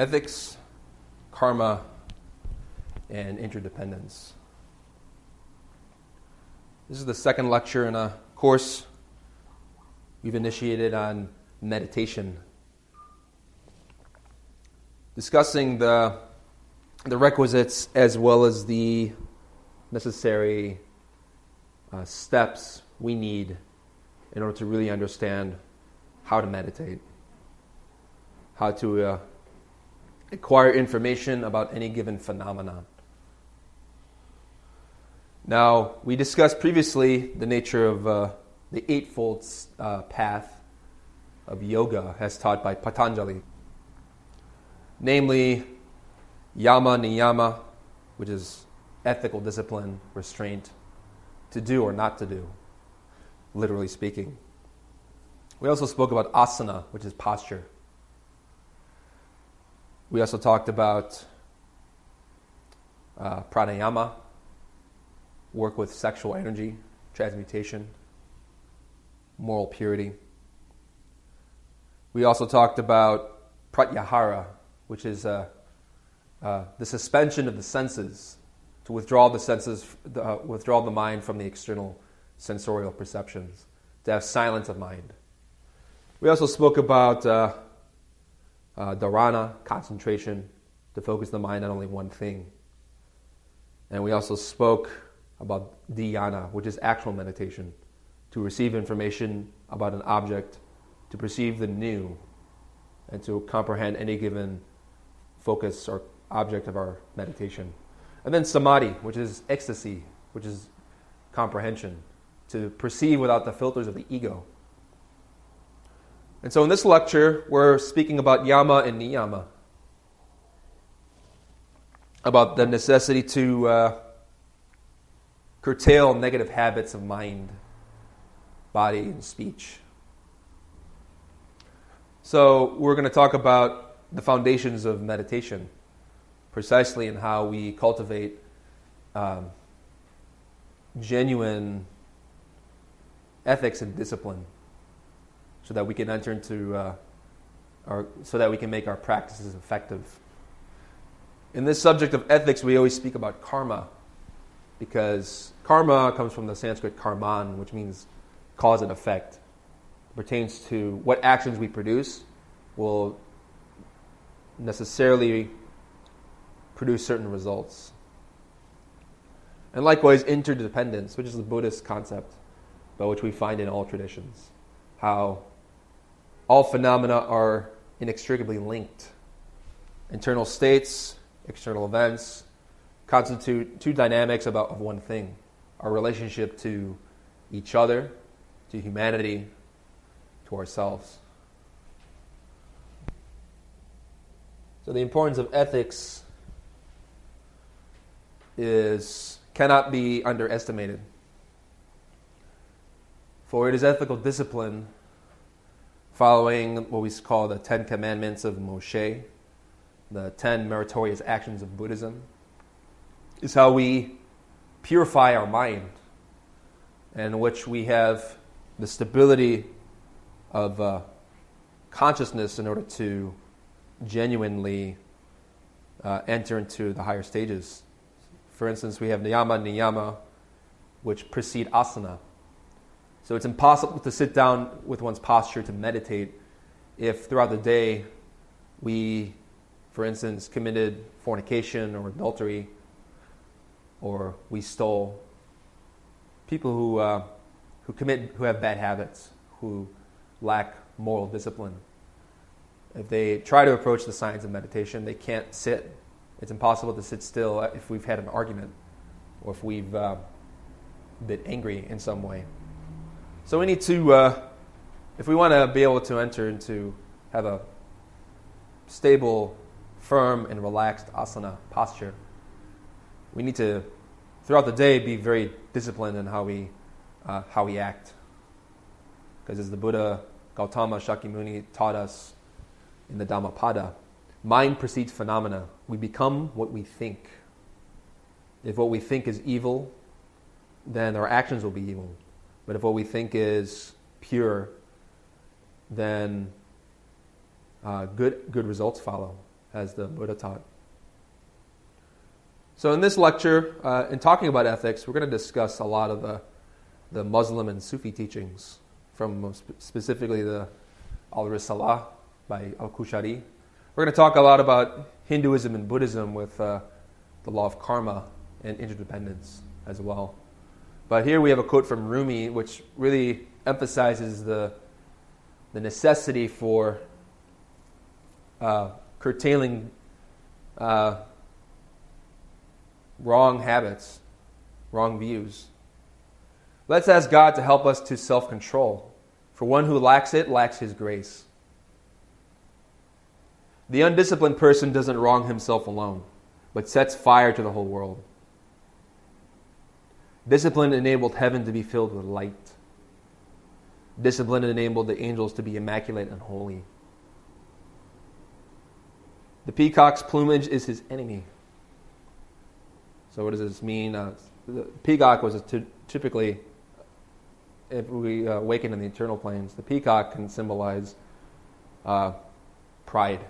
Ethics, karma, and interdependence. This is the second lecture in a course we've initiated on meditation, discussing the, the requisites as well as the necessary uh, steps we need in order to really understand how to meditate, how to uh, acquire information about any given phenomenon. Now, we discussed previously the nature of uh, the Eightfold uh, Path of Yoga as taught by Patanjali, namely Yama Niyama, which is ethical discipline, restraint, to do or not to do, literally speaking. We also spoke about asana, which is posture. We also talked about uh, pranayama, work with sexual energy, transmutation, moral purity. We also talked about pratyahara, which is uh, uh, the suspension of the senses to withdraw the senses, uh, withdraw the mind from the external sensorial perceptions, to have silence of mind. We also spoke about uh, dharana, concentration, to focus the mind on only one thing. And we also spoke about dhyana, which is actual meditation, to receive information about an object, to perceive the new, and to comprehend any given focus or object of our meditation. And then samadhi, which is ecstasy, which is comprehension, to perceive without the filters of the ego. And so in this lecture, we're speaking about yama and niyama, about the necessity to uh, curtail negative habits of mind, body, and speech. So we're going to talk about the foundations of meditation, precisely in how we cultivate um, genuine ethics and discipline so that we can enter into uh, our, so that we can make our practices effective. In this subject of ethics, we always speak about karma because karma comes from the Sanskrit karman, which means cause and effect. It pertains to what actions we produce will necessarily produce certain results. And likewise, interdependence, which is the Buddhist concept, but which we find in all traditions. How all phenomena are inextricably linked. Internal states, external events constitute two dynamics about of one thing our relationship to each other, to humanity, to ourselves. So the importance of ethics is cannot be underestimated. For it is ethical discipline following what we call the Ten Commandments of Moshe, the Ten Meritorious Actions of Buddhism, is how we purify our mind, in which we have the stability of uh, consciousness in order to genuinely uh, enter into the higher stages. For instance, we have niyama niyama, which precede asana. So it's impossible to sit down with one's posture to meditate if throughout the day we, for instance, committed fornication or adultery or we stole. People who, uh, who commit, who have bad habits, who lack moral discipline. If they try to approach the science of meditation, they can't sit. It's impossible to sit still if we've had an argument or if we've uh, been angry in some way. So we need to, uh, if we want to be able to enter into, have a stable, firm, and relaxed asana posture, we need to, throughout the day, be very disciplined in how we, uh, how we act. Because as the Buddha Gautama Shakyamuni taught us in the Dhammapada, mind precedes phenomena. We become what we think. If what we think is evil, then our actions will be evil. But if what we think is pure, then uh, good, good results follow, as the Buddha taught. So, in this lecture, uh, in talking about ethics, we're going to discuss a lot of the, the Muslim and Sufi teachings, from specifically the Al Risalah by Al Qushayri. We're going to talk a lot about Hinduism and Buddhism with uh, the law of karma and interdependence as well. But here we have a quote from Rumi, which really emphasizes the, the necessity for uh, curtailing uh, wrong habits, wrong views. Let's ask God to help us to self control. For one who lacks it lacks his grace. The undisciplined person doesn't wrong himself alone, but sets fire to the whole world. Discipline enabled heaven to be filled with light. Discipline enabled the angels to be immaculate and holy. The peacock's plumage is his enemy. So, what does this mean? Uh, the peacock was typically, if we uh, awaken in the eternal planes, the peacock can symbolize uh, pride,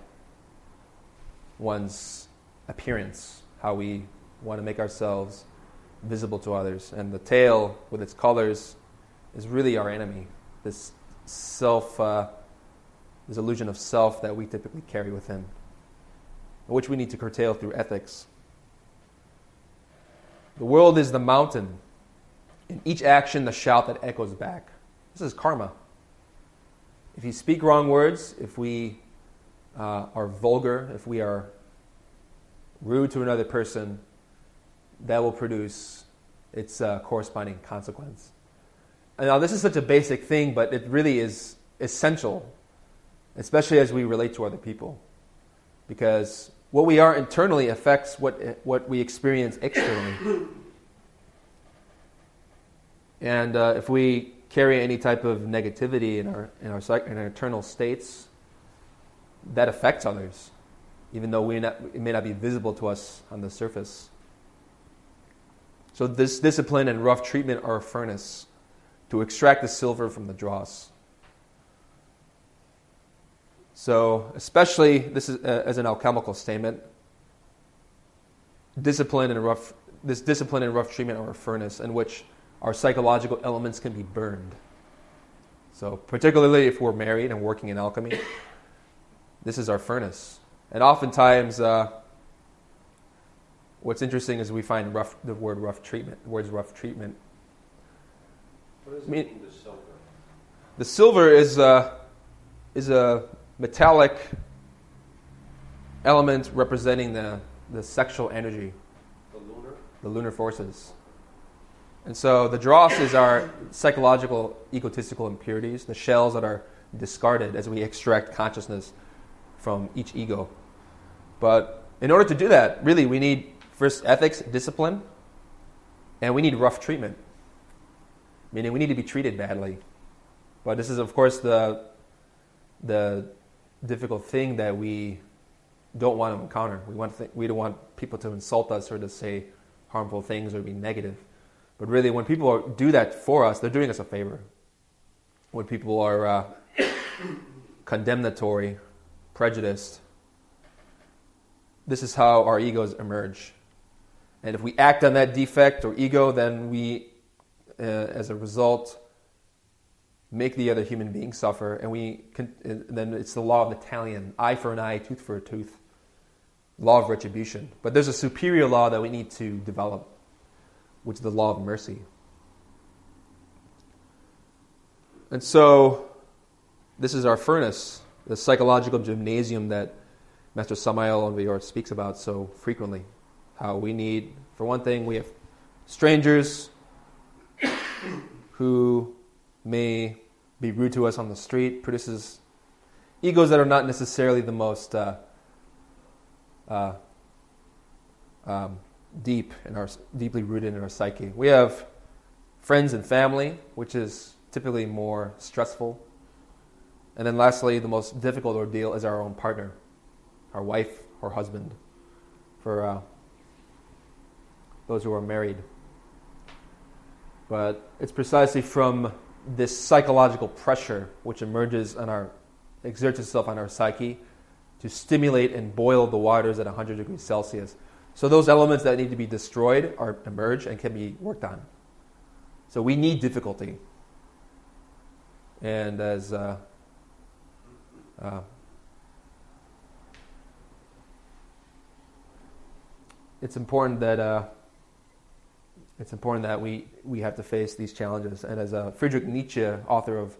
one's appearance, how we want to make ourselves visible to others. And the tail, with its colors, is really our enemy. This self, uh, this illusion of self that we typically carry within, which we need to curtail through ethics. The world is the mountain. In each action, the shout that echoes back. This is karma. If you speak wrong words, if we uh, are vulgar, if we are rude to another person, that will produce its uh, corresponding consequence. And now, this is such a basic thing, but it really is essential, especially as we relate to other people. Because what we are internally affects what, what we experience externally. And uh, if we carry any type of negativity in our, in, our, in our internal states, that affects others, even though we not, it may not be visible to us on the surface. So, this discipline and rough treatment are a furnace to extract the silver from the dross. So, especially this is uh, as an alchemical statement, discipline and rough this discipline and rough treatment are a furnace in which our psychological elements can be burned. So, particularly if we're married and working in alchemy, this is our furnace. And oftentimes, uh, what's interesting is we find rough, the word rough treatment, the words rough treatment. What does it mean, mean, the silver? The silver is a, is a metallic element representing the, the sexual energy. The lunar? The lunar forces. And so the dross is our psychological egotistical impurities, the shells that are discarded as we extract consciousness from each ego. But in order to do that, really, we need first ethics, discipline, and we need rough treatment, meaning we need to be treated badly. But this is, of course, the the difficult thing that we don't want to encounter. We, want th- we don't want people to insult us or to say harmful things or be negative. But really, when people are, do that for us, they're doing us a favor. When people are uh, condemnatory, prejudiced, this is how our egos emerge. And if we act on that defect or ego, then we, uh, as a result, make the other human being suffer. And we can, and then it's the law of the talion eye for an eye, tooth for a tooth, law of retribution. But there's a superior law that we need to develop, which is the law of mercy. And so, this is our furnace, the psychological gymnasium that Master Samael Aun speaks about so frequently. How we need, for one thing, we have strangers who may be rude to us on the street, produces egos that are not necessarily the most uh, uh, um, deep in our deeply rooted in our psyche. We have friends and family, which is typically more stressful. And then lastly, the most difficult ordeal is our own partner, our wife or husband, for uh, those who are married. But it's precisely from this psychological pressure which emerges our, exerts itself on our psyche to stimulate and boil the waters at 100 degrees Celsius. So those elements that need to be destroyed are emerge and can be worked on. So we need difficulty. And as uh, uh, it's important that uh, it's important that we, we have to face these challenges. And as uh, Friedrich Nietzsche, author of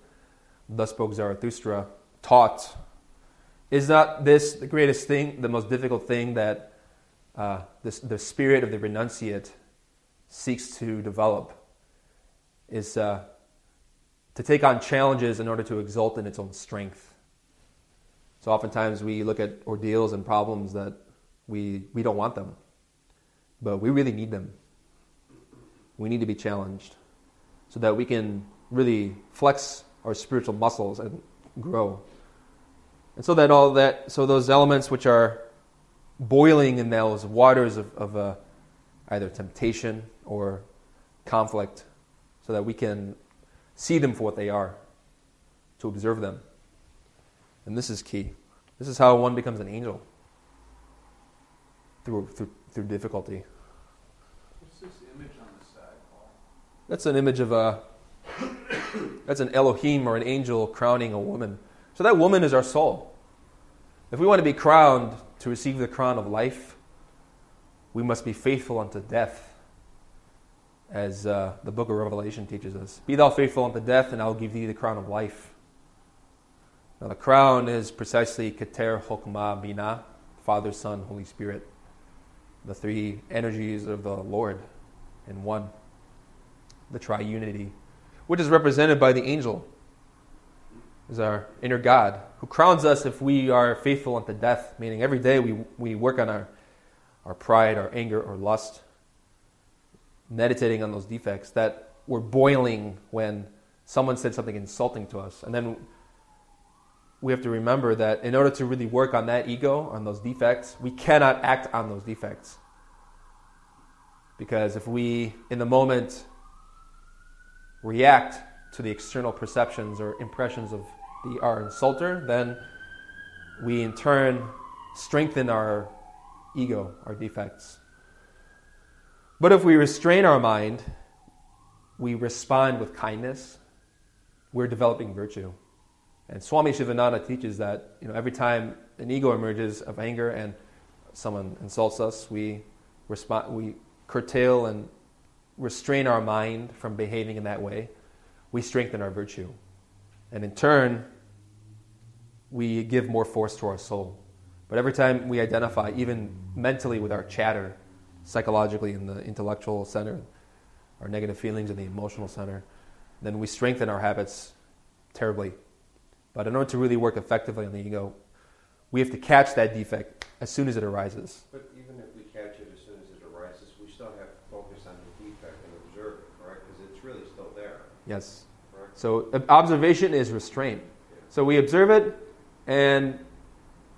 Thus Spoke Zarathustra, taught, is not this the greatest thing, the most difficult thing that uh, this, the spirit of the renunciate seeks to develop? Is uh, to take on challenges in order to exult in its own strength. So oftentimes we look at ordeals and problems that we, we don't want them, but we really need them we need to be challenged so that we can really flex our spiritual muscles and grow. And so that all that, so those elements which are boiling in those waters of, of uh, either temptation or conflict, so that we can see them for what they are, to observe them. And this is key. This is how one becomes an angel through, through, through difficulty. That's an image of a, that's an Elohim or an angel crowning a woman. So that woman is our soul. If we want to be crowned to receive the crown of life, we must be faithful unto death, as uh, the book of Revelation teaches us. Be thou faithful unto death, and I will give thee the crown of life. Now, the crown is precisely Keter, Chokmah, Binah, Father, Son, Holy Spirit, the three energies of the Lord in one the triunity, which is represented by the angel, is our inner God, who crowns us if we are faithful unto death, meaning every day we, we work on our, our pride, our anger, or lust, meditating on those defects that were boiling when someone said something insulting to us. And then we have to remember that in order to really work on that ego, on those defects, we cannot act on those defects. Because if we, in the moment, react to the external perceptions or impressions of the, our insulter, then we in turn strengthen our ego, our defects. But if we restrain our mind, we respond with kindness, we're developing virtue. And Swami Sivananda teaches that you know, every time an ego emerges of anger and someone insults us, we, respond, we curtail and restrain our mind from behaving in that way, we strengthen our virtue. And in turn, we give more force to our soul. But every time we identify, even mentally with our chatter, psychologically in the intellectual center, our negative feelings in the emotional center, then we strengthen our habits terribly. But in order to really work effectively on the ego, we have to catch that defect as soon as it arises. But even if we catch it as soon as it arises, we still have Yes. So observation is restraint. So we observe it, And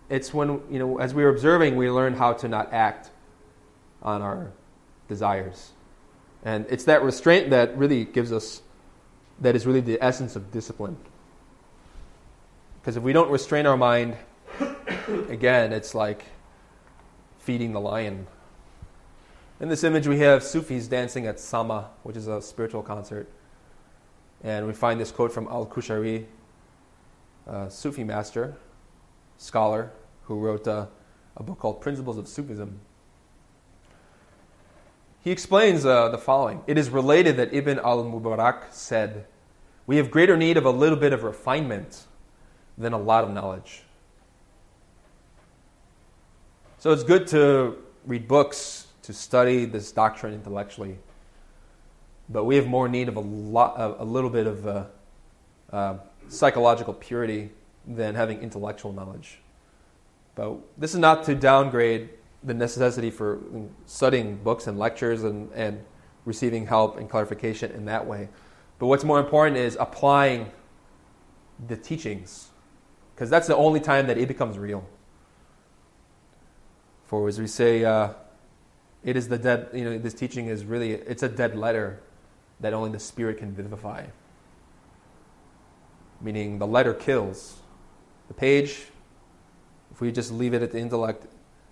it's when, you know, as we are observing, we learn how to not act on our desires. And it's that restraint that really gives us, that is really the essence of discipline. Because if we don't restrain our mind, again, it's like feeding the lion. In this image, we have Sufis dancing at Sama, which is a spiritual concert. And we find this quote from Al Qushayri, a Sufi master, scholar, who wrote a, a book called Principles of Sufism. He explains uh, the following It is related that Ibn al Mubarak said, We have greater need of a little bit of refinement than a lot of knowledge. So it's good to read books, to study this doctrine intellectually, but we have more need of a, lot, a little bit of uh, uh, psychological purity than having intellectual knowledge. But this is not to downgrade the necessity for studying books and lectures and, and receiving help and clarification in that way. But what's more important is applying the teachings, because that's the only time that it becomes real. For as we say, uh, it is the dead. You know, this teaching is really it's a dead letter that only the spirit can vivify. Meaning, the letter kills. The page, if we just leave it at the intellect,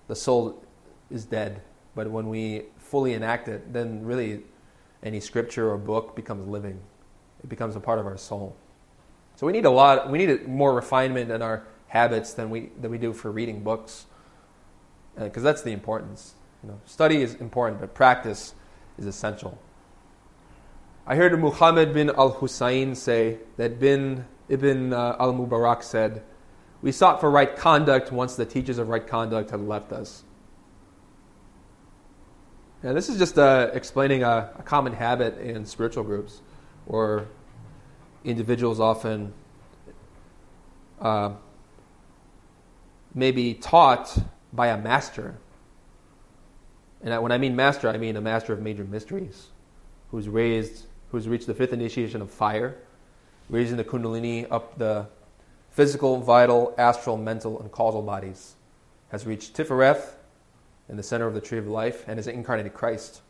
the soul is dead. But when we fully enact it, then really any scripture or book becomes living. It becomes a part of our soul. So we need a lot. We need more refinement in our habits than we than we do for reading books, because uh, that's the importance. You know, study is important, but practice is essential. I heard Muhammad bin al Hussein say that bin Ibn uh, al Mubarak said, We sought for right conduct once the teachers of right conduct had left us. Now, this is just uh, explaining a, a, common habit in spiritual groups where individuals often uh, may be taught by a master. And when I mean master, I mean a master of major mysteries who's raised, who's reached the fifth initiation of fire raising the Kundalini up the physical, vital, astral, mental, and causal bodies, has reached Tifereth in the center of the tree of life, and is incarnated Christ,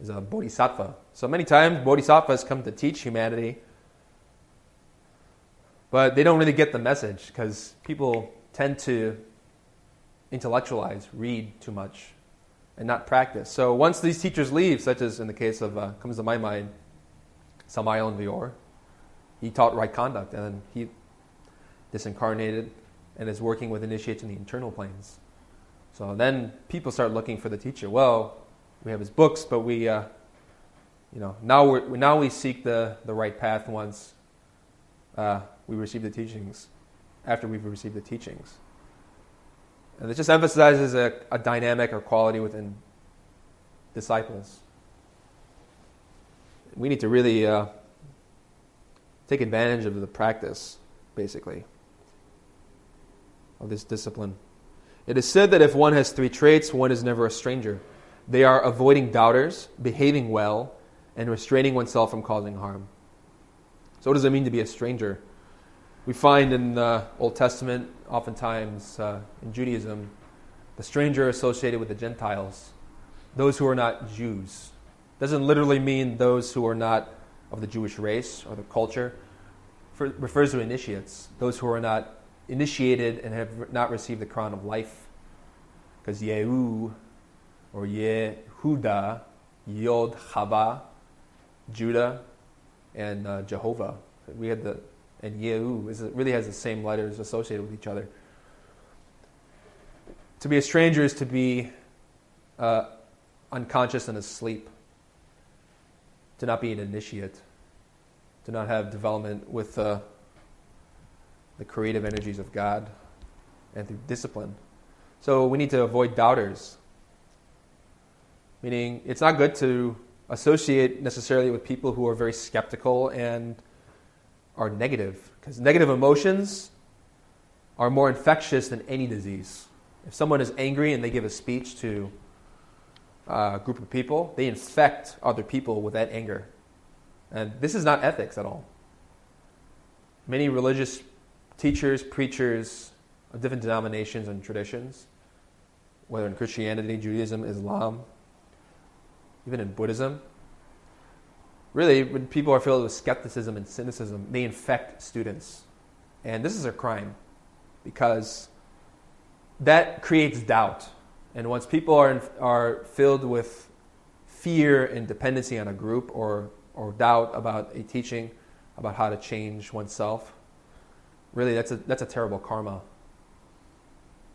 is a bodhisattva. So many times, bodhisattvas come to teach humanity, but they don't really get the message because people tend to intellectualize, read too much, and not practice. So once these teachers leave, such as in the case of, uh, comes to my mind, Samael Aun he taught right conduct, and then he disincarnated and is working with initiates in the internal planes. So then people start looking for the teacher. Well, we have his books, but we, uh, you know, now we now we seek the the right path once uh, we receive the teachings. After we've received the teachings, and it just emphasizes a, a dynamic or quality within disciples. We need to really. Uh, take advantage of the practice, basically, of this discipline. It is said that if one has three traits, one is never a stranger. They are avoiding doubters, behaving well, and restraining oneself from causing harm. So, what does it mean to be a stranger? We find in the Old Testament, oftentimes uh, in Judaism, the stranger associated with the Gentiles, those who are not Jews. Doesn't literally mean those who are not of the Jewish race or the culture refers to initiates, those who are not initiated and have not received the crown of life. Because Yehu or Yehuda, Yod Chava, Judah, and uh, Jehovah. We had the and Yehu is, really has the same letters associated with each other. To be a stranger is to be uh, unconscious and asleep to not be an initiate, to not have development with uh, the creative energies of God and through discipline. So we need to avoid doubters. Meaning, it's not good to associate necessarily with people who are very skeptical and are negative, because negative emotions are more infectious than any disease. If someone is angry and they give a speech to uh, group of people, they infect other people with that anger. And this is not ethics at all. Many religious teachers, preachers of different denominations and traditions, whether in Christianity, Judaism, Islam, even in Buddhism. Really, when people are filled with skepticism and cynicism, they infect students. And this is a crime because that creates doubt. And once people are, are filled with fear and dependency on a group or, or doubt about a teaching, about how to change oneself, really that's a, that's a terrible karma.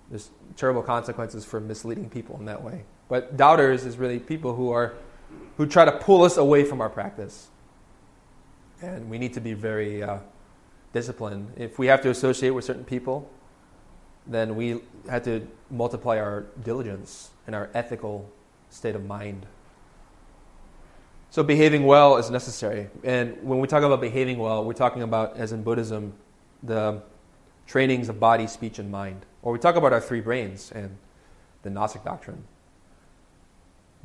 There's terrible consequences for misleading people in that way. But doubters is really people who are who try to pull us away from our practice. And we need to be very uh, disciplined. If we have to associate with certain people, then we had to multiply our diligence and our ethical state of mind. So, behaving well is necessary. And when we talk about behaving well, we're talking about, as in Buddhism, the trainings of body, speech, and mind. Or we talk about our three brains and the Gnostic doctrine.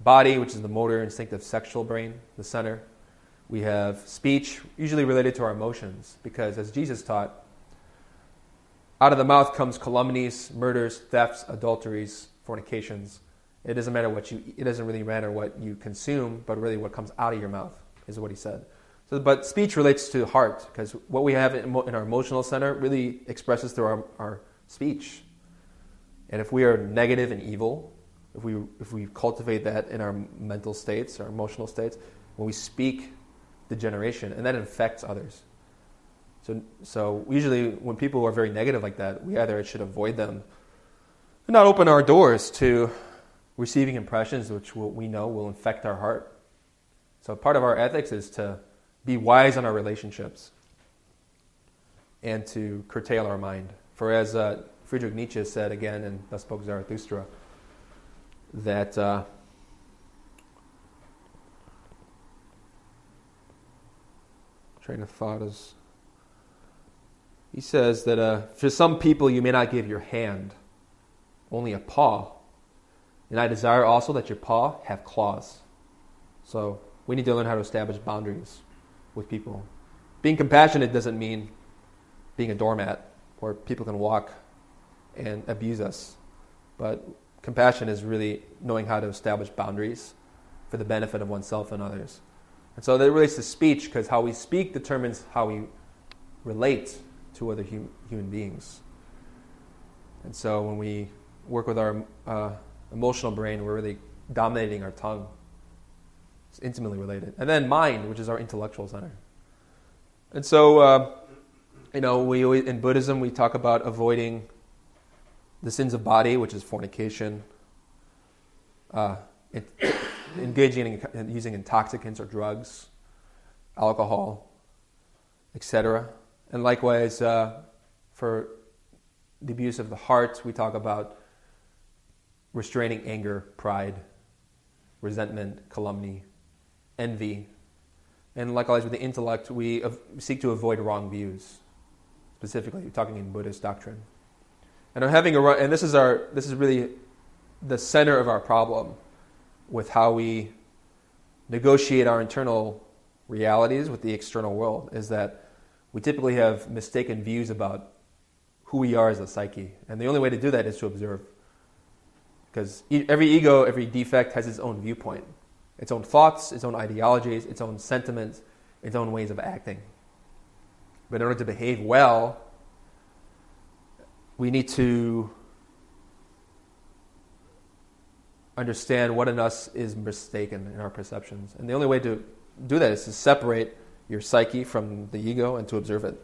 Body, which is the motor, instinctive, sexual brain, the center. We have speech, usually related to our emotions, because as Jesus taught, out of the mouth comes calumnies, murders, thefts, adulteries, fornications. It doesn't matter what you. It doesn't really matter what you consume, but really what comes out of your mouth is what he said. So, but speech relates to heart because what we have in, in, our emotional center really expresses through our, our speech. And if we are negative and evil, if we if we cultivate that in our mental states, our emotional states, when we speak degeneration, and that infects others. So, so usually when people are very negative like that, we either should avoid them and not open our doors to receiving impressions which we know will infect our heart. So part of our ethics is to be wise in our relationships and to curtail our mind. For as uh, Friedrich Nietzsche said again in Thus Spoke Zarathustra, that uh, train of thought is he says that uh, for some people you may not give your hand, only a paw. And I desire also that your paw have claws. So we need to learn how to establish boundaries with people. Being compassionate doesn't mean being a doormat where people can walk and abuse us. But compassion is really knowing how to establish boundaries for the benefit of oneself and others. And so that relates to speech because how we speak determines how we relate to other hum- human beings. And so when we work with our uh, emotional brain, we're really dominating our tongue. It's intimately related. And then mind, which is our intellectual center. And so, uh, you know, we always, in Buddhism, we talk about avoiding the sins of body, which is fornication, uh, it, engaging in using intoxicants or drugs, alcohol, etc. And likewise, uh, for the abuse of the heart, we talk about restraining anger, pride, resentment, calumny, envy. And likewise, with the intellect, we seek to avoid wrong views. Specifically, we're talking in Buddhist doctrine. And I'm having a and this is our this is really the center of our problem with how we negotiate our internal realities with the external world is that we typically have mistaken views about who we are as a psyche. And the only way to do that is to observe. Because every ego, every defect has its own viewpoint, its own thoughts, its own ideologies, its own sentiments, its own ways of acting. But in order to behave well, we need to understand what in us is mistaken in our perceptions. And the only way to do that is to separate your psyche from the ego and to observe it.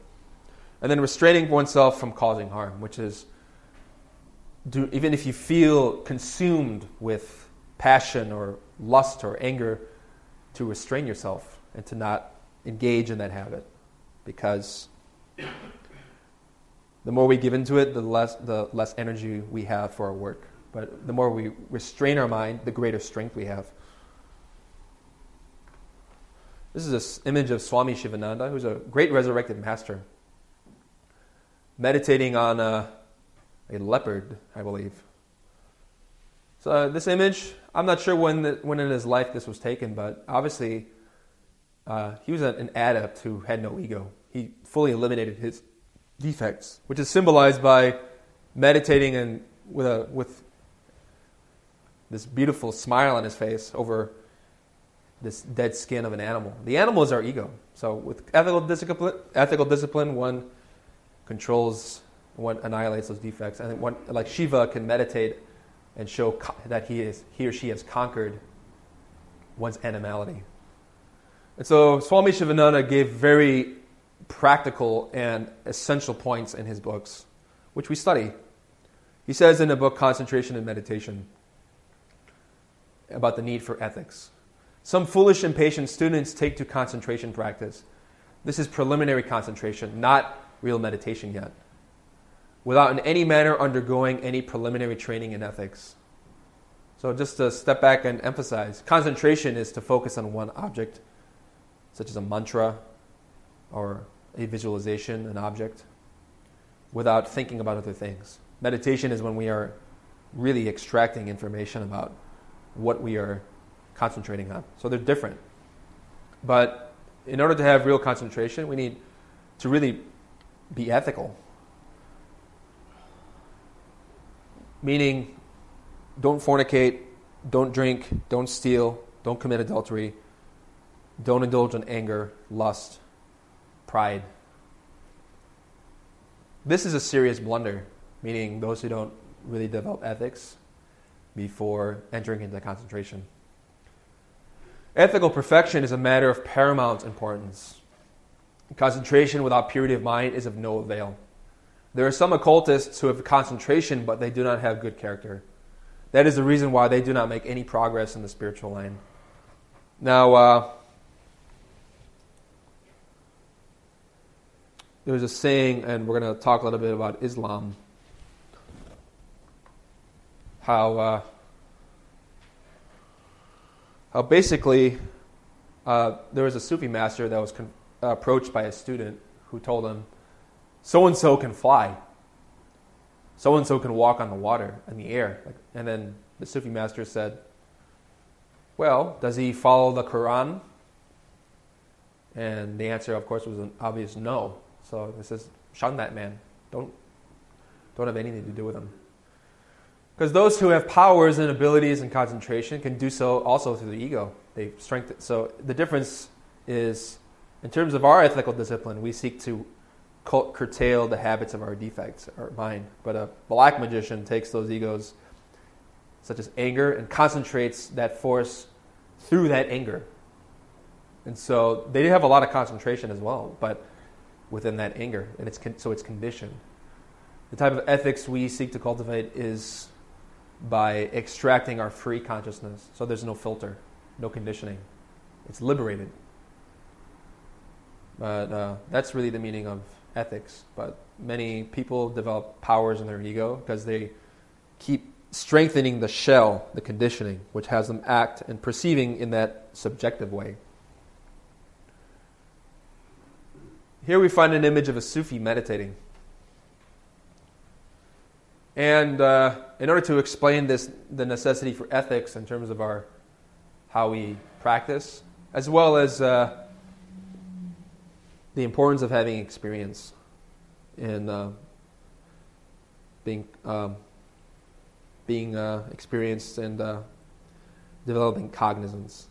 And then restraining oneself from causing harm, which is do, even if you feel consumed with passion or lust or anger, to restrain yourself and to not engage in that habit. Because the more we give into it, the less, the less energy we have for our work. But the more we restrain our mind, the greater strength we have. This is an image of Swami Sivananda, who's a great resurrected master, meditating on a, a leopard, I believe. So, uh, this image, I'm not sure when, the, when in his life this was taken, but obviously uh, he was an, adept who had no ego. He fully eliminated his defects, which is symbolized by meditating and with a with this beautiful smile on his face over this dead skin of an animal. The animal is our ego. So with ethical discipline, ethical discipline, one controls, one annihilates those defects, and one like Shiva can meditate and show co- that he is he or she has conquered one's animality. And so Swami Sivananda gave very practical and essential points in his books, which we study. He says in the book Concentration and Meditation about the need for ethics. Some foolish, impatient students take to concentration practice. This is preliminary concentration, not real meditation yet, without in any manner undergoing any preliminary training in ethics. So, just to step back and emphasize concentration is to focus on one object, such as a mantra or a visualization, an object, without thinking about other things. Meditation is when we are really extracting information about what we are concentrating on. So they're different. But in order to have real concentration, we need to really be ethical. Meaning, don't fornicate, don't drink, don't steal, don't commit adultery, don't indulge in anger, lust, pride. This is a serious blunder, meaning those who don't really develop ethics before entering into concentration. Ethical perfection is a matter of paramount importance. Concentration without purity of mind is of no avail. There are some occultists who have concentration, but they do not have good character. That is the reason why they do not make any progress in the spiritual line. Now, uh, there's a saying, and we're going to talk a little bit about Islam. How uh, how basically uh, there was a Sufi master that was con- uh, approached by a student who told him, "So and so can fly. So and so can walk on the water and the air." And then the Sufi master said, "Well, does he follow the Quran?" And the answer, of course, was an obvious no. So he says, "Shun that man. Don't don't have anything to do with him." Because those who have powers and abilities and concentration can do so also through the ego. They strengthen. So the difference is, in terms of our ethical discipline, we seek to curtail the habits of our defects, our mind. But a black magician takes those egos, such as anger, and concentrates that force through that anger. And so they have a lot of concentration as well, but within that anger, and it's con- so it's conditioned. The type of ethics we seek to cultivate is by extracting our free consciousness. So there's no filter, no conditioning. It's liberated. But uh, that's really the meaning of ethics. But many people develop powers in their ego because they keep strengthening the shell, the conditioning, which has them act and perceiving in that subjective way. Here we find an image of a Sufi meditating. And uh, in order to explain this, the necessity for ethics in terms of our how we practice, as well as uh, the importance of having experience in uh, being um, being uh, experienced and uh, developing cognizance.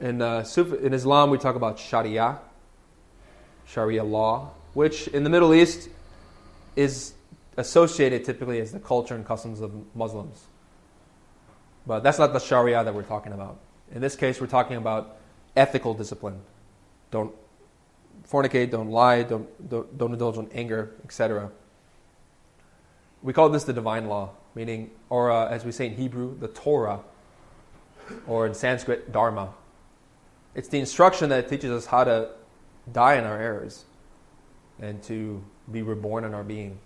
In, uh, in Islam, we talk about Sharia, Sharia law, which in the Middle East is associated typically as the culture and customs of Muslims. But that's not the Sharia that we're talking about. In this case, we're talking about ethical discipline. Don't fornicate, don't lie, don't, don't, don't indulge in anger, etc. We call this the divine law, meaning, or uh, as we say in Hebrew, the Torah, or in Sanskrit, Dharma. It's the instruction that teaches us how to die in our errors and to be reborn in our being.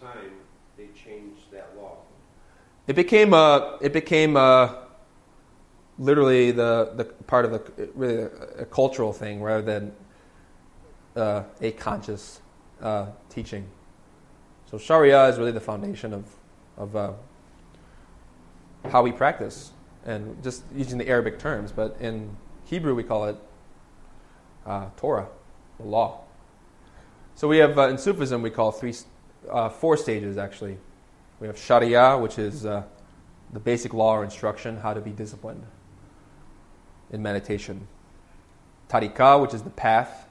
Time, they changed that law. It became a. It became a, literally the the part of the really a, a cultural thing rather than uh, a conscious uh, teaching. So Sharia is really the foundation of of uh, how we practice, and just using the Arabic terms, but in Hebrew we call it uh, Torah, the law. So we have uh, in Sufism we call three, uh, four stages actually. We have Sharia, which is uh, the basic law or instruction how to be disciplined in meditation. Tariqah, which is the path,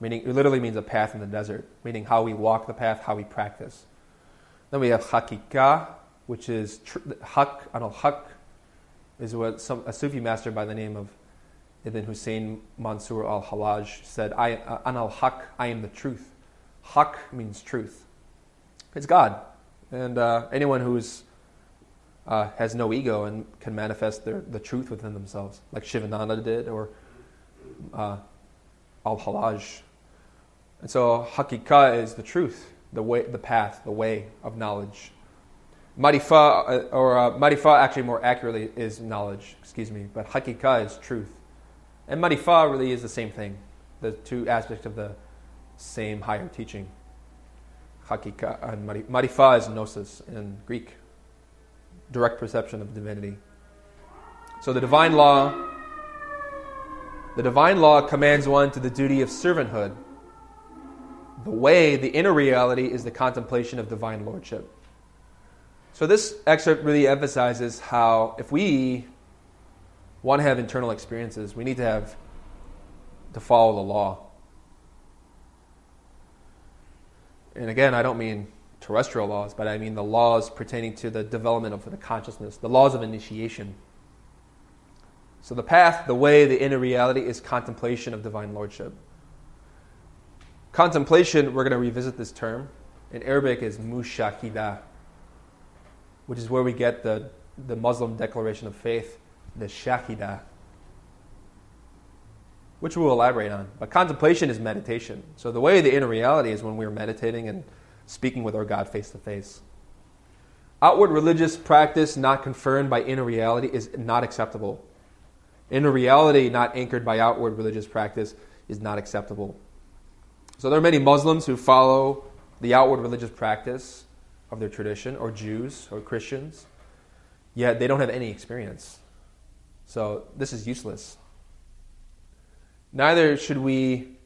meaning it literally means a path in the desert, meaning how we walk the path, how we practice. Then we have Hakika, which is tr- Haq, al Haq, is what some, a Sufi master by the name of Ibn Hussein Mansur al Hallaj said, I, uh, An al Haq, I am the truth. Haq means truth. It's God. And uh, anyone who uh, has no ego and can manifest their, the truth within themselves, like Sivananda did, or uh, al Hallaj. And so, Hakika is the truth, the way, the path, the way of knowledge. Marifa, uh, or uh, Marifa actually more accurately is knowledge, excuse me, but Hakika is truth. And Marifa really is the same thing, the two aspects of the same higher teaching. Hakika and Marifa is gnosis in Greek, direct perception of divinity. So the divine law, the divine law commands one to the duty of servanthood. The way, the inner reality, is the contemplation of divine lordship. So, this excerpt really emphasizes how if we want to have internal experiences, we need to have to follow the law. And again, I don't mean terrestrial laws, but I mean the laws pertaining to the development of the consciousness, the laws of initiation. So, the path, the way, the inner reality is contemplation of divine lordship. Contemplation, we're going to revisit this term. In Arabic is mushahida which is where we get the, the Muslim declaration of faith, the Shahida, which we'll elaborate on. But contemplation is meditation. So the way the inner reality is when we're meditating and speaking with our God face to face. Outward religious practice not confirmed by inner reality is not acceptable. Inner reality not anchored by outward religious practice is not acceptable. So there are many Muslims who follow the outward religious practice of their tradition, or Jews, or Christians, yet they don't have any experience. So this is useless. Neither should we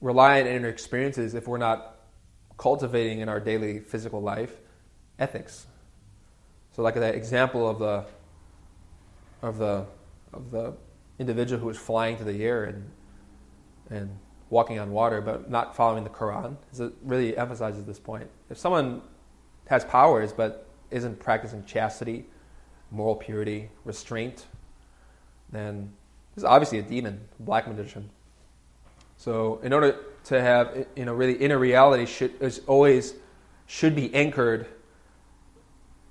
rely on inner experiences if we're not cultivating in our daily physical life ethics. So, like that example of the of the of the individual who was flying through the air and and walking on water, but not following the Quran. It really emphasizes this point. If someone has powers but isn't practicing chastity, moral purity, restraint, then this is obviously a demon, black magician. So, in order to have, you know, really inner reality should is always should be anchored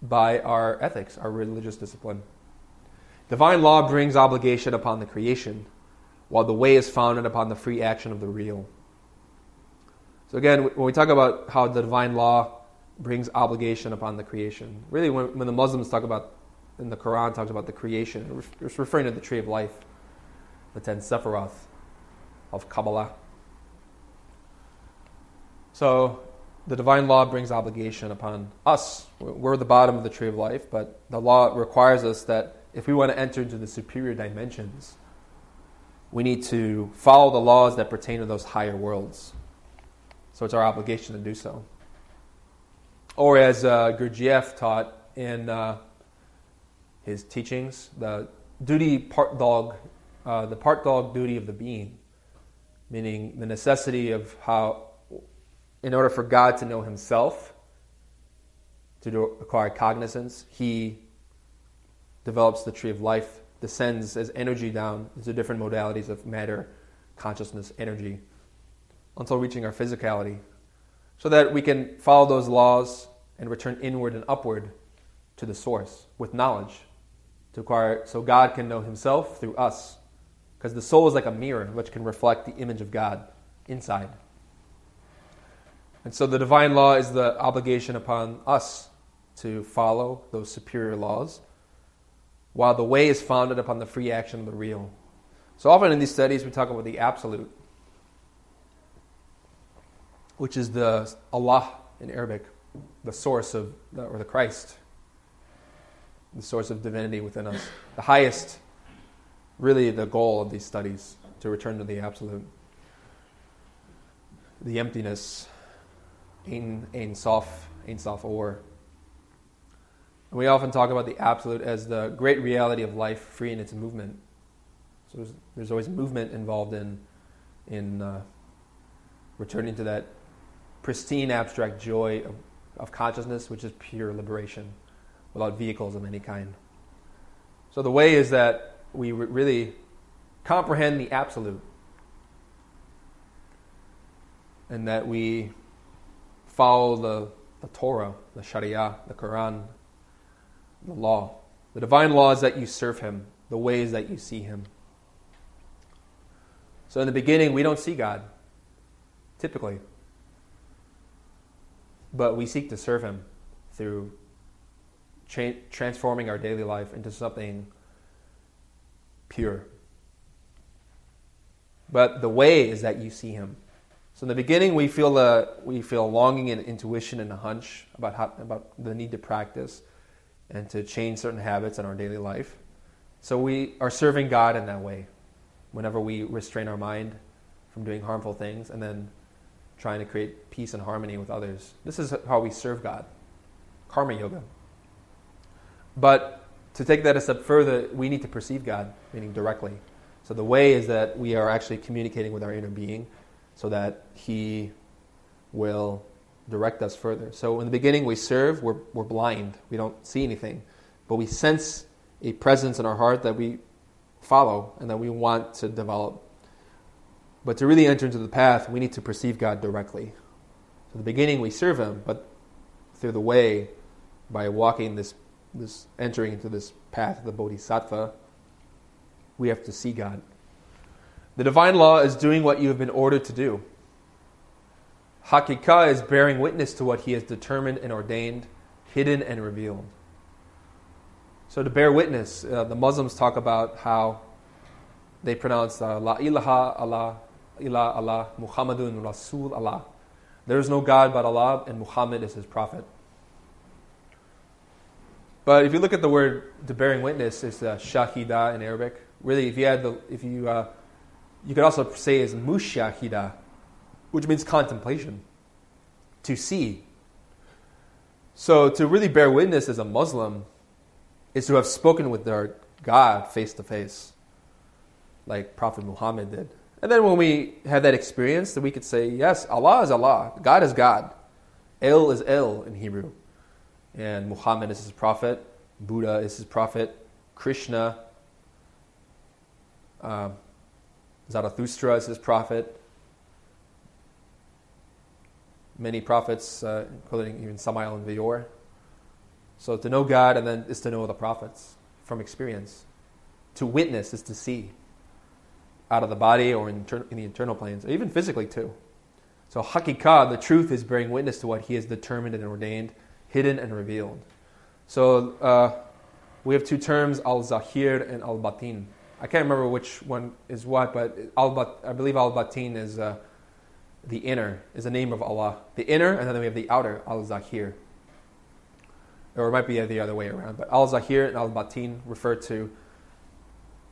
by our ethics, our religious discipline. Divine law brings obligation upon the creation while the way is founded upon the free action of the real. So, again, when we talk about how the divine law brings obligation upon the creation, really, when, when the Muslims talk about, in the Quran talks about the creation, it's referring to the tree of life, the ten sephiroth of Kabbalah. So, the divine law brings obligation upon us. We're the bottom of the tree of life, but the law requires us that if we want to enter into the superior dimensions, we need to follow the laws that pertain to those higher worlds. So it's our obligation to do so. Or as uh, Gurdjieff taught in uh, his teachings, the duty Partkdolg, uh, the Partkdolg duty of the being, meaning the necessity of how, in order for God to know Himself, to do, acquire cognizance, He develops the tree of life descends as energy down into different modalities of matter, consciousness, energy, until reaching our physicality, so that we can follow those laws and return inward and upward to the source with knowledge to acquire so God can know himself through us because the soul is like a mirror which can reflect the image of God inside. And so the divine law is the obligation upon us to follow those superior laws while the way is founded upon the free action of the real. So often in these studies, we talk about the absolute, which is the Allah in Arabic, the source of, or the Christ, the source of divinity within us. The highest, really, the goal of these studies, to return to the absolute. the emptiness, Ein, Ein Sof, Ein Sof Or. And we often talk about the absolute as the great reality of life, free in its movement. So there's, there's always movement involved in, in uh, returning to that pristine abstract joy of, of consciousness, which is pure liberation without vehicles of any kind. So the way is that we re- really comprehend the absolute and that we follow the, the Torah, the Sharia, the Quran, the law. The divine laws that you serve Him, the ways that you see Him. So in the beginning, we don't see God, typically. But we seek to serve Him through tra- transforming our daily life into something pure. But the way is that you see Him. So in the beginning, we feel a, we feel longing and intuition and a hunch about, how, about the need to practice and to change certain habits in our daily life. So we are serving God in that way whenever we restrain our mind from doing harmful things and then trying to create peace and harmony with others. This is how we serve God. Karma yoga. But to take that a step further, we need to perceive God, meaning directly. So the way is that we are actually communicating with our inner being so that He will direct us further. So in the beginning, we serve, we're, we're blind, we don't see anything, but we sense a presence in our heart that we follow and that we want to develop. But to really enter into the path, we need to perceive God directly. So the beginning, we serve Him, but through the way, by walking this, this entering into this path of the Bodhisattva, we have to see God. The divine law is doing what you have been ordered to do. Hakika is bearing witness to what he has determined and ordained, hidden and revealed. So to bear witness, uh, the Muslims talk about how they pronounce uh, La ilaha Allah, ilah Allah, Muhammadun Rasul Allah. There is no God but Allah, and Muhammad is his prophet. But if you look at the word to bearing witness, it's uh, shahida in Arabic. Really, if you add the, if you, uh, you could also say is mushahida, which means contemplation, to see. So to really bear witness as a Muslim is to have spoken with our God face to face, like Prophet Muhammad did. And then when we have that experience, then we could say, yes, Allah is Allah, God is God. El is El in Hebrew. And Muhammad is his prophet, Buddha is his prophet, Krishna, uh, Zarathustra is his prophet. Many prophets, uh, including even Samael Aun Weor. So to know God and then is to know the prophets from experience. To witness is to see out of the body or in, in the internal planes, even physically too. So hakikah, the truth, is bearing witness to what He has determined and ordained, hidden and revealed. So uh, we have two terms, al-zahir and al-batin. I can't remember which one is what, but al I believe al-batin is uh, the inner, is the name of Allah. The inner, and then we have the outer, al-zahir. Or it might be the other way around, but al-zahir and al-batin refer to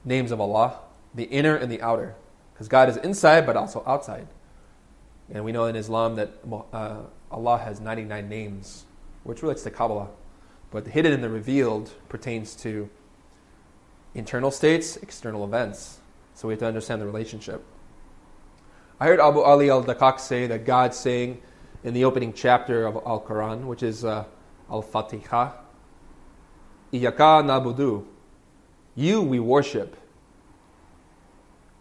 names of Allah, the inner and the outer. Because God is inside, but also outside. And we know in Islam that uh, Allah has 99 names, which relates to Kabbalah. But the hidden and the revealed pertains to internal states, external events. So we have to understand the relationship. I heard Abu Ali al Daqqaq say that God saying in the opening chapter of Al Quran, which is uh, Al Fatiha, Iyaka nabudu, you we worship.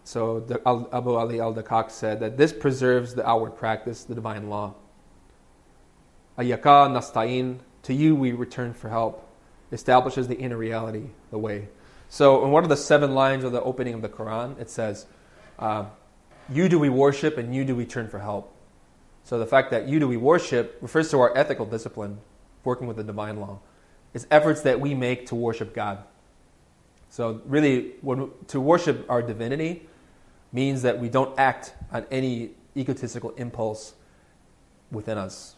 So the, Abu Ali al Daqqaq said that this preserves the outward practice, the divine law. Ayaka nasta'in, to you we return for help, establishes the inner reality, the way. So, in one of the seven lines of the opening of the Quran, it says, uh, You do we worship and you do we turn for help. So, the fact that you do we worship refers to our ethical discipline, working with the divine law. It's efforts that we make to worship God. So, really, when, to worship our divinity means that we don't act on any egotistical impulse within us.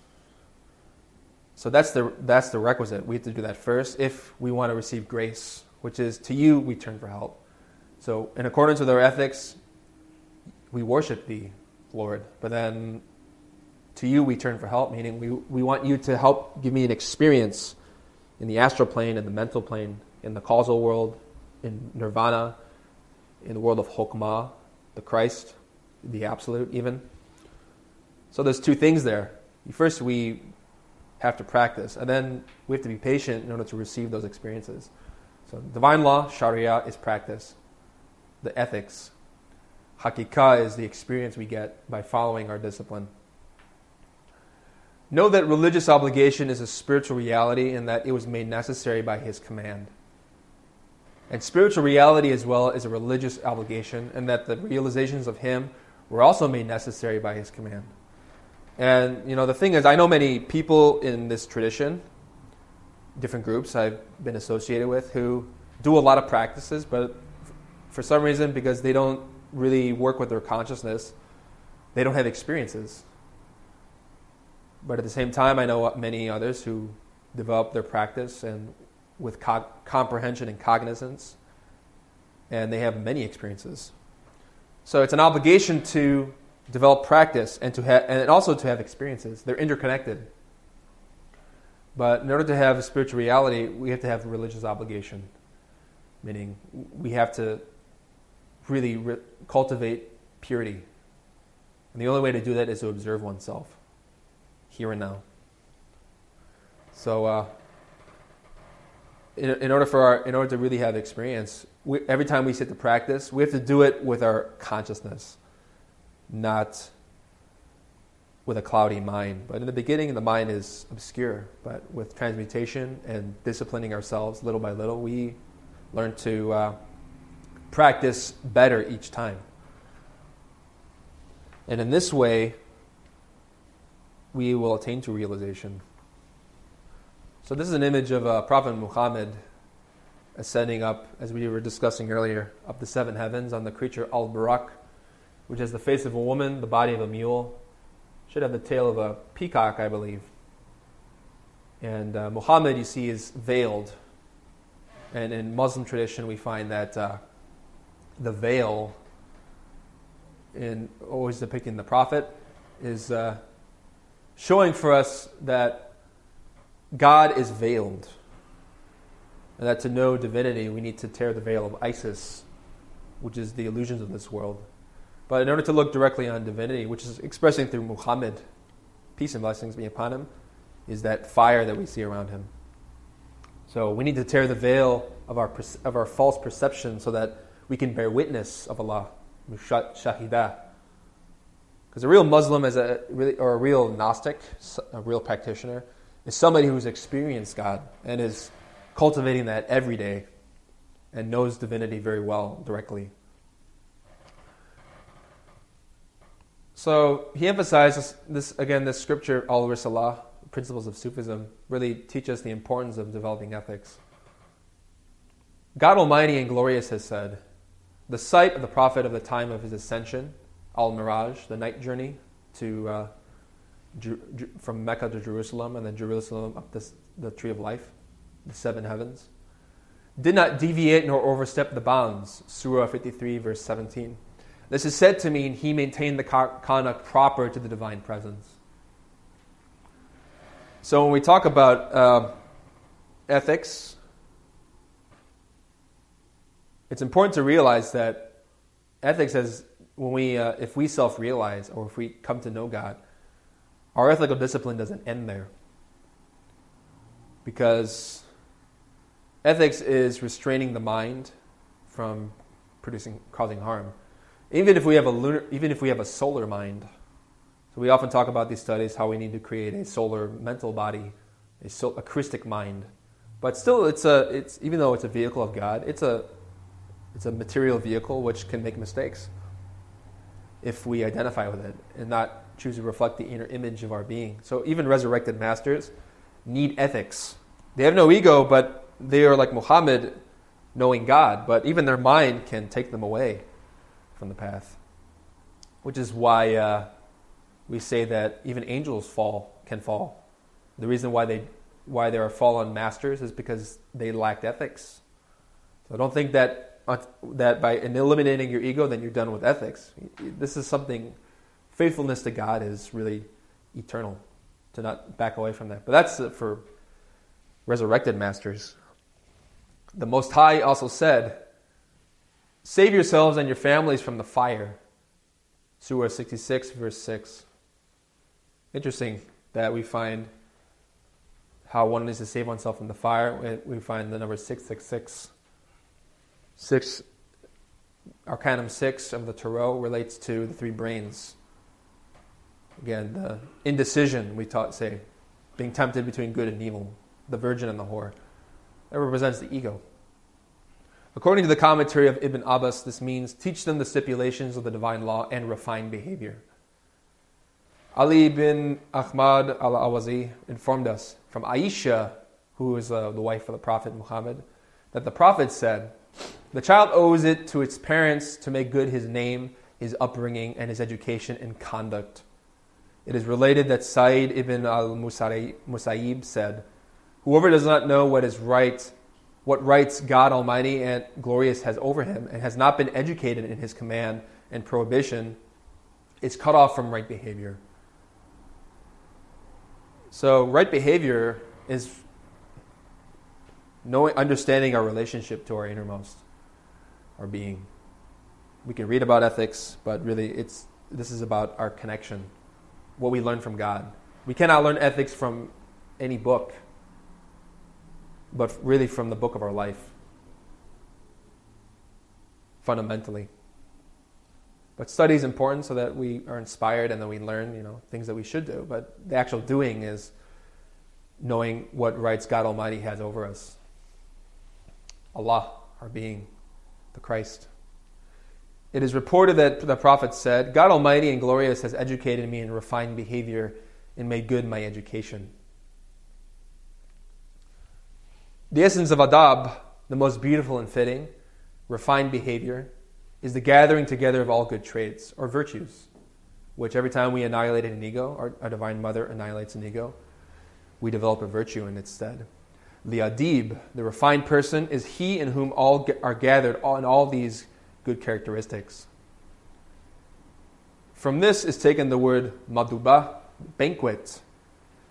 So that's the, that's the requisite. We have to do that first if we want to receive grace which is to you we turn for help. So, in accordance with our ethics, we worship thee, Lord. But then to you we turn for help, meaning we, we want you to help give me an experience in the astral plane, in the mental plane, in the causal world, in nirvana, in the world of Hokmah, the Christ, the Absolute, even. So there's two things there. First, we have to practice, and then we have to be patient in order to receive those experiences. So, divine law, Sharia, is practice. The ethics, Hakika, is the experience we get by following our discipline. Know that religious obligation is a spiritual reality and that it was made necessary by His command. And spiritual reality as well is a religious obligation, and that the realizations of Him were also made necessary by His command. And, you know, the thing is, I know many people in this tradition, different groups I've been associated with, who do a lot of practices, but for some reason, because they don't really work with their consciousness, they don't have experiences. But at the same time, I know many others who develop their practice and with co- comprehension and cognizance, and they have many experiences. So it's an obligation to develop practice and to and also to have experiences. They're interconnected. But in order to have a spiritual reality, we have to have a religious obligation, meaning we have to really re- cultivate purity. And the only way to do that is to observe oneself here and now. So, uh, in, in, order for our, in order to really have experience, we, every time we sit to practice, we have to do it with our consciousness, not with a cloudy mind. But in the beginning, the mind is obscure. But with transmutation and disciplining ourselves little by little, we learn to uh, practice better each time. And in this way, we will attain to realization. So, this is an image of uh, Prophet Muhammad ascending up, as we were discussing earlier, up the seven heavens on the creature Al Buraq, which has the face of a woman, the body of a mule, should have the tail of a peacock, I believe. And uh, Muhammad, you see, is veiled. And in Muslim tradition, we find that uh, the veil, in always depicting the Prophet, is uh, showing for us that God is veiled. And that to know divinity, we need to tear the veil of Isis, which is the illusions of this world. But in order to look directly on divinity, which is expressing through Muhammad, peace and blessings be upon him, is that fire that we see around him. So we need to tear the veil of our, of our false perception so that we can bear witness of Allah, shahida. Because a real Muslim is a really, or a real Gnostic, a real practitioner, is somebody who's experienced God and is cultivating that every day and knows divinity very well directly. So he emphasizes this again. This scripture, Al Risalah, principles of Sufism, really teach us the importance of developing ethics. God Almighty and glorious has said, "The sight of the prophet of the time of his ascension, Al Miraj, the night journey to uh, from Mecca to Jerusalem, and then Jerusalem up the tree of life, the seven heavens, did not deviate nor overstep the bounds." Surah 53, verse 17. This is said to mean he maintained the conduct proper to the divine presence. So when we talk about uh, ethics, it's important to realize that ethics has when we uh, if we self-realize or if we come to know God, our ethical discipline doesn't end there. Because ethics is restraining the mind from producing causing harm. Even if we have a lunar, even if we have a solar mind, so we often talk about these studies how we need to create a solar mental body, a, so, a Christic mind, but still, it's a it's even though it's a vehicle of God, it's a it's a material vehicle which can make mistakes if we identify with it and not choose to reflect the inner image of our being. So even resurrected masters need ethics. They have no ego, but they are like Muhammad, knowing God. But even their mind can take them away from the path. Which is why uh, we say that even angels fall can fall. The reason why they why there are fallen masters is because they lacked ethics. So don't think that uh, that by eliminating your ego, then you're done with ethics. This is something faithfulness to God is really eternal, to not back away from that. But that's for resurrected masters. The Most High also said, Save yourselves and your families from the fire. Surah 66, verse 6. Interesting that we find how one needs to save oneself from the fire. We find the number 666. Six, Arcanum 6 of the Tarot relates to the three brains. Again, the indecision, we taught, say, being tempted between good and evil, the virgin and the whore. That represents the ego. According to the commentary of Ibn Abbas, this means teach them the stipulations of the divine law and refine behavior. Ali bin Ahmad al Ahwazi informed us from Aisha, who is uh, the wife of the Prophet Muhammad, that the Prophet said, The child owes it to its parents to make good his name, his upbringing, and his education and conduct. It is related that Sa'id ibn al Musayyib said, Whoever does not know what is right, what rights God Almighty and glorious has over him, and has not been educated in his command and prohibition, is cut off from right behavior. So, right behavior is knowing, understanding our relationship to our innermost, our being. We can read about ethics, but really, it's this is about our connection, what we learn from God. We cannot learn ethics from any book, but really from the book of our life, fundamentally. But study is important so that we are inspired and then we learn, you know, things that we should do. But the actual doing is knowing what rights God Almighty has over us. Allah, our being, the Christ. It is reported that the Prophet said, God Almighty and glorious has educated me in refined behavior and made good my education. The essence of adab, the most beautiful and fitting, refined behavior, is the gathering together of all good traits or virtues, which every time we annihilate an ego, our, our Divine Mother annihilates an ego, we develop a virtue in its stead. The adib, the refined person, is he in whom all are gathered in all these good characteristics. From this is taken the word maduba, banquet,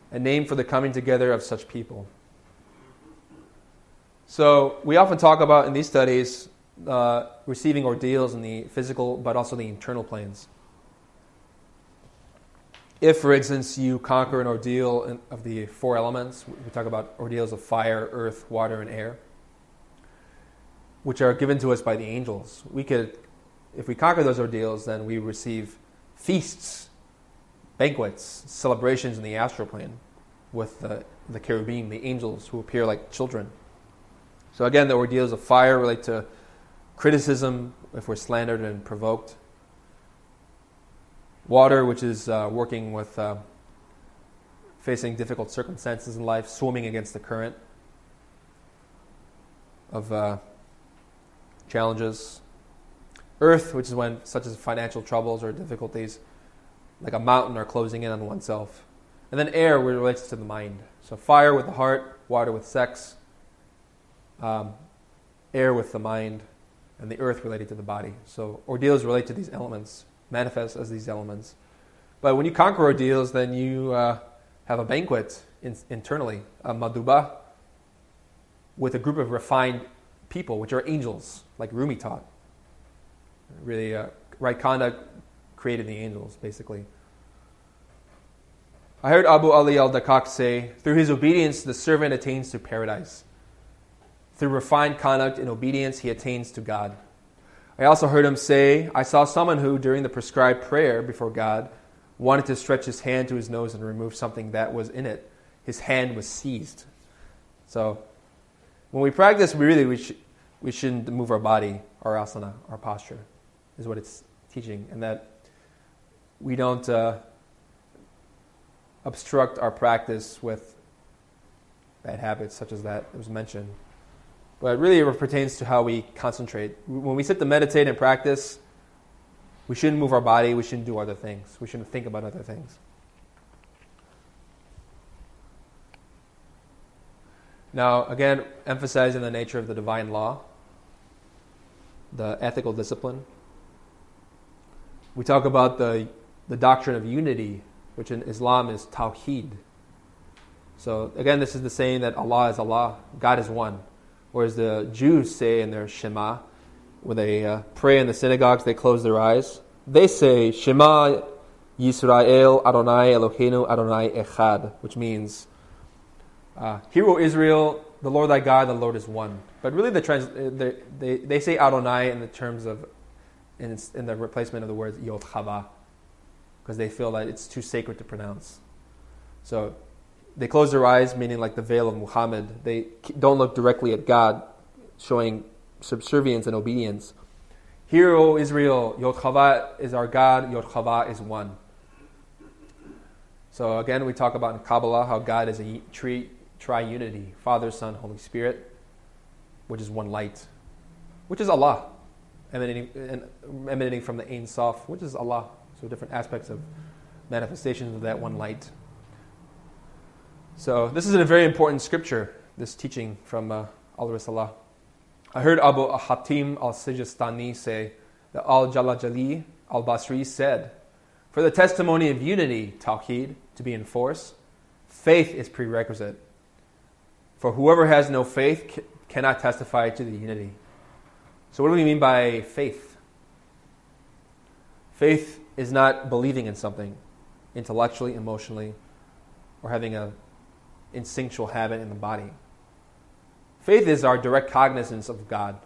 a name for the coming together of such people. So, we often talk about in these studies uh, receiving ordeals in the physical but also the internal planes. If, for instance, you conquer an ordeal in, of the four elements, we talk about ordeals of fire, earth, water, and air, which are given to us by the angels. We could, if we conquer those ordeals, then we receive feasts, banquets, celebrations in the astral plane with the, the cherubim, the angels who appear like children. So again, the ordeals of fire relate to criticism if we're slandered and provoked. Water, which is uh, working with uh, facing difficult circumstances in life, swimming against the current of uh, challenges. Earth, which is when such as financial troubles or difficulties, like a mountain, are closing in on oneself. And then air, which relates to the mind. So fire with the heart, water with sex, um, air with the mind, and the earth related to the body. So ordeals relate to these elements, manifest as these elements. But when you conquer ordeals, then you uh, have a banquet in, internally, a maduba, with a group of refined people, which are angels, like Rumi taught. Really, uh, right conduct created the angels, basically. I heard Abu Ali al Daqqaq say, through his obedience, the servant attains to paradise. Through refined conduct and obedience, he attains to God. I also heard him say, I saw someone who, during the prescribed prayer before God, wanted to stretch his hand to his nose and remove something that was in it. His hand was seized. So, when we practice, we really we, sh- we shouldn't move our body, our asana, our posture, is what it's teaching, and that we don't uh, obstruct our practice with bad habits such as that it was mentioned. But really, it pertains to how we concentrate. When we sit to meditate and practice, we shouldn't move our body, we shouldn't do other things, we shouldn't think about other things. Now, again, emphasizing the nature of the divine law, the ethical discipline. We talk about the, the doctrine of unity which in Islam is Tawheed. So again, this is the saying that Allah is Allah, God is one. Whereas the Jews say in their Shema, when they uh, pray in the synagogues, they close their eyes. They say Shema Yisrael Adonai Eloheinu Adonai Echad, which means, uh, Hear, O Israel, the Lord thy God, the Lord is one. But really, the trans- they, they, they say Adonai in the terms of, in, in the replacement of the word Yod Chava, because they feel that it's too sacred to pronounce. So they close their eyes, meaning like the veil of Muhammad. They don't look directly at God, showing subservience and obedience. Hear, O Israel, Yod is our God, Yod is one. So again, we talk about in Kabbalah how God is a tri- triunity Father, Son, Holy Spirit, which is one light, which is Allah, emanating, emanating from the Ein Sof, which is Allah. So different aspects of manifestations of that one light. So this is a very important scripture, this teaching from uh, Al-Risalah. I heard Abu Hatim al-Sijistani say that Al-Jalajali al-Basri said, for the testimony of unity, Tawheed, to be enforced, faith is prerequisite. For whoever has no faith cannot testify to the unity. So, what do we mean by faith? Faith is not believing in something intellectually, emotionally, or having an instinctual habit in the body. Faith is our direct cognizance of God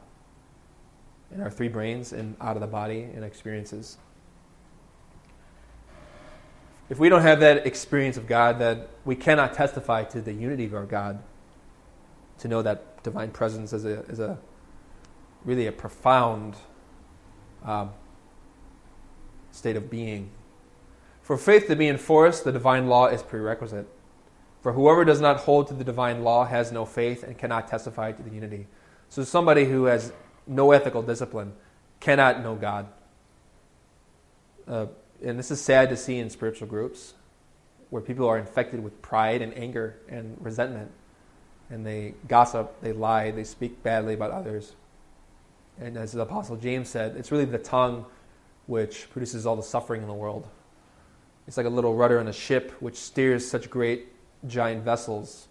in our three brains and out of the body and experiences if we don't have that experience of God, that we cannot testify to the unity of our God, to know that divine presence is a, is a really a profound um, state of being. For faith to be enforced, the divine law is prerequisite. For whoever does not hold to the divine law has no faith and cannot testify to the unity. So somebody who has no ethical discipline cannot know God. Uh, and this is sad to see in spiritual groups where people are infected with pride and anger and resentment and they gossip, they lie, they speak badly about others. And as the Apostle James said, it's really the tongue which produces all the suffering in the world. It's like a little rudder in a ship which steers such great giant vessels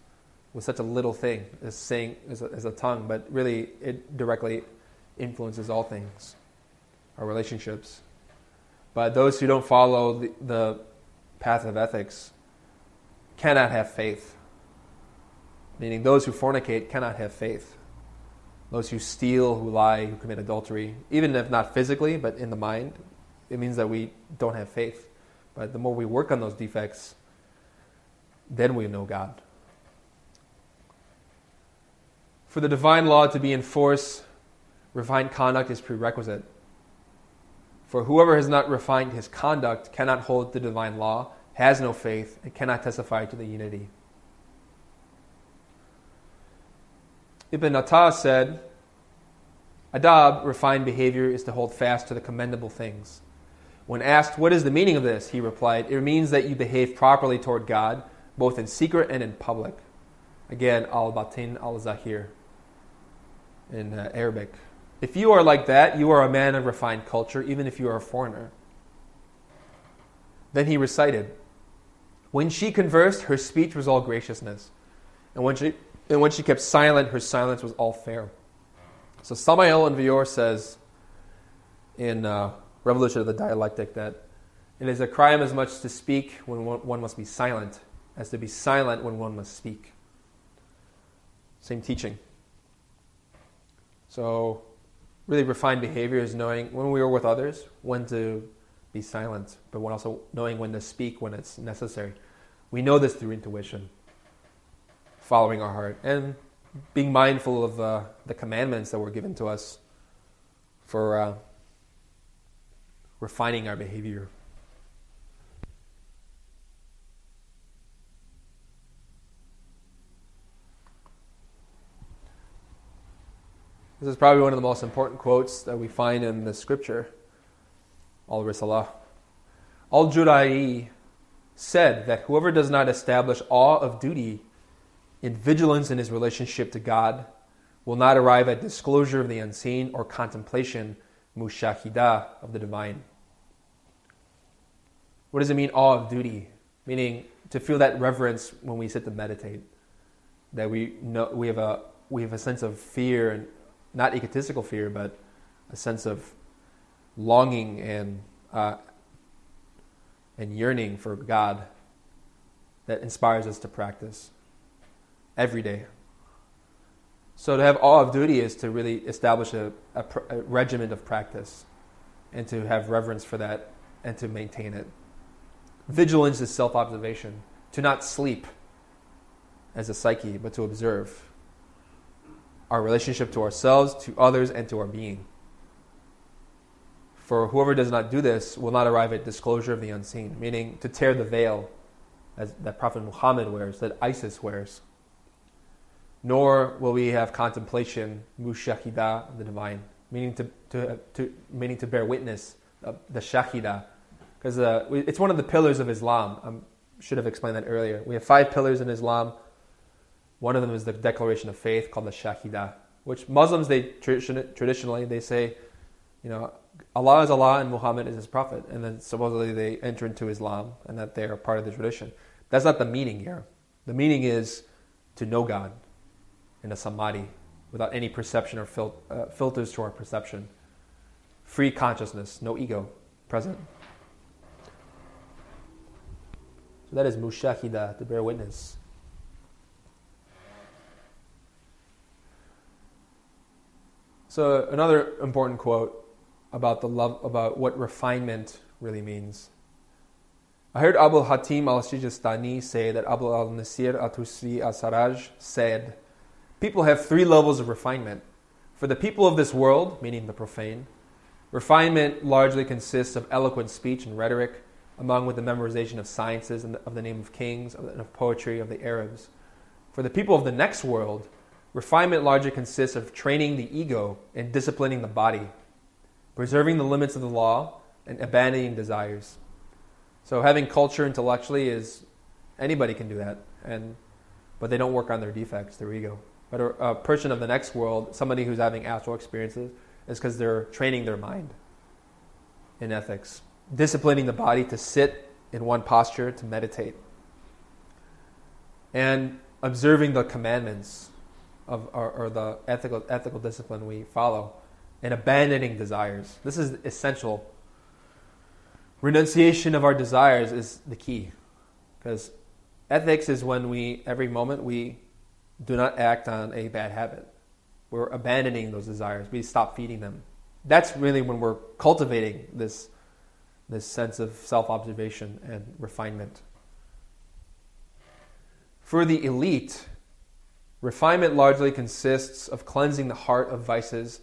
with such a little thing as saying as a, as a tongue, but really it directly influences all things, our relationships. But those who don't follow the, the path of ethics cannot have faith. Meaning, those who fornicate cannot have faith. Those who steal, who lie, who commit adultery, even if not physically, but in the mind, it means that we don't have faith. But the more we work on those defects, then we know God. For the divine law to be in force, refined conduct is prerequisite. For whoever has not refined his conduct cannot hold the divine law, has no faith, and cannot testify to the unity. Ibn Atta said, Adab, refined behavior, is to hold fast to the commendable things. When asked, What is the meaning of this? he replied, It means that you behave properly toward God, both in secret and in public. Again, al batin al zahir in uh, Arabic. If you are like that, you are a man of refined culture, even if you are a foreigner. Then he recited, When she conversed, her speech was all graciousness. And when she, and when she kept silent, her silence was all fair. So Samael Aun Weor says in uh, Revolution of the Dialectic that it is a crime as much to speak when one must be silent as to be silent when one must speak. Same teaching. So really refined behavior is knowing when we are with others when to be silent, but also knowing when to speak when it's necessary. We know this through intuition, following our heart, and being mindful of uh, the commandments that were given to us for uh, refining our behavior. This is probably one of the most important quotes that we find in the scripture. Al Risalah. Al Jurai said that whoever does not establish awe of duty in vigilance in his relationship to God will not arrive at disclosure of the unseen or contemplation, mushahida, of the divine. What does it mean, awe of duty? meaning to feel that reverence when we sit to meditate. That we know we have a we have a sense of fear and not egotistical fear, but a sense of longing and uh, and yearning for God that inspires us to practice every day. So to have awe of duty is to really establish a, a, a regimen of practice and to have reverence for that and to maintain it. Vigilance is self observation, to not sleep as a psyche, but to observe our relationship to ourselves, to others, and to our being. For whoever does not do this will not arrive at disclosure of the unseen, meaning to tear the veil as that Prophet Muhammad wears, that Isis wears. Nor will we have contemplation, mushahida, of the divine, meaning to, to, to, meaning to bear witness, of the shahida. Because uh, it's one of the pillars of Islam. I should have explained that earlier. We have five pillars in Islam. One of them is the declaration of faith called the shahida, which Muslims, they traditionally, they say, you know, Allah is Allah and Muhammad is his prophet. And then supposedly they enter into Islam and that they are part of the tradition. That's not the meaning here. The meaning is to know God in a samadhi without any perception or fil- uh, filters to our perception. Free consciousness, no ego present. So that is mushahida, to bear witness. So another important quote about the love about what refinement really means. I heard Abu Hatim al-Sijistani say that Abu al-Nasir al-Tusi al-Sarraj said, People have three levels of refinement. For the people of this world, meaning the profane, refinement largely consists of eloquent speech and rhetoric, among with the memorization of sciences and of the name of kings and of poetry of the Arabs. For the people of the next world, refinement largely consists of training the ego and disciplining the body, preserving the limits of the law and abandoning desires. So having culture intellectually is anybody can do that, and but they don't work on their defects, their ego. But a, a person of the next world, somebody who's having astral experiences, is because they're training their mind in ethics, disciplining the body to sit in one posture to meditate, and observing the commandments of or, or the ethical ethical discipline we follow, and abandoning desires. This is essential. Renunciation of our desires is the key, because ethics is when we every moment we do not act on a bad habit. We're abandoning those desires. We stop feeding them. That's really when we're cultivating this, this sense of self observation and refinement. For the elite, refinement largely consists of cleansing the heart of vices,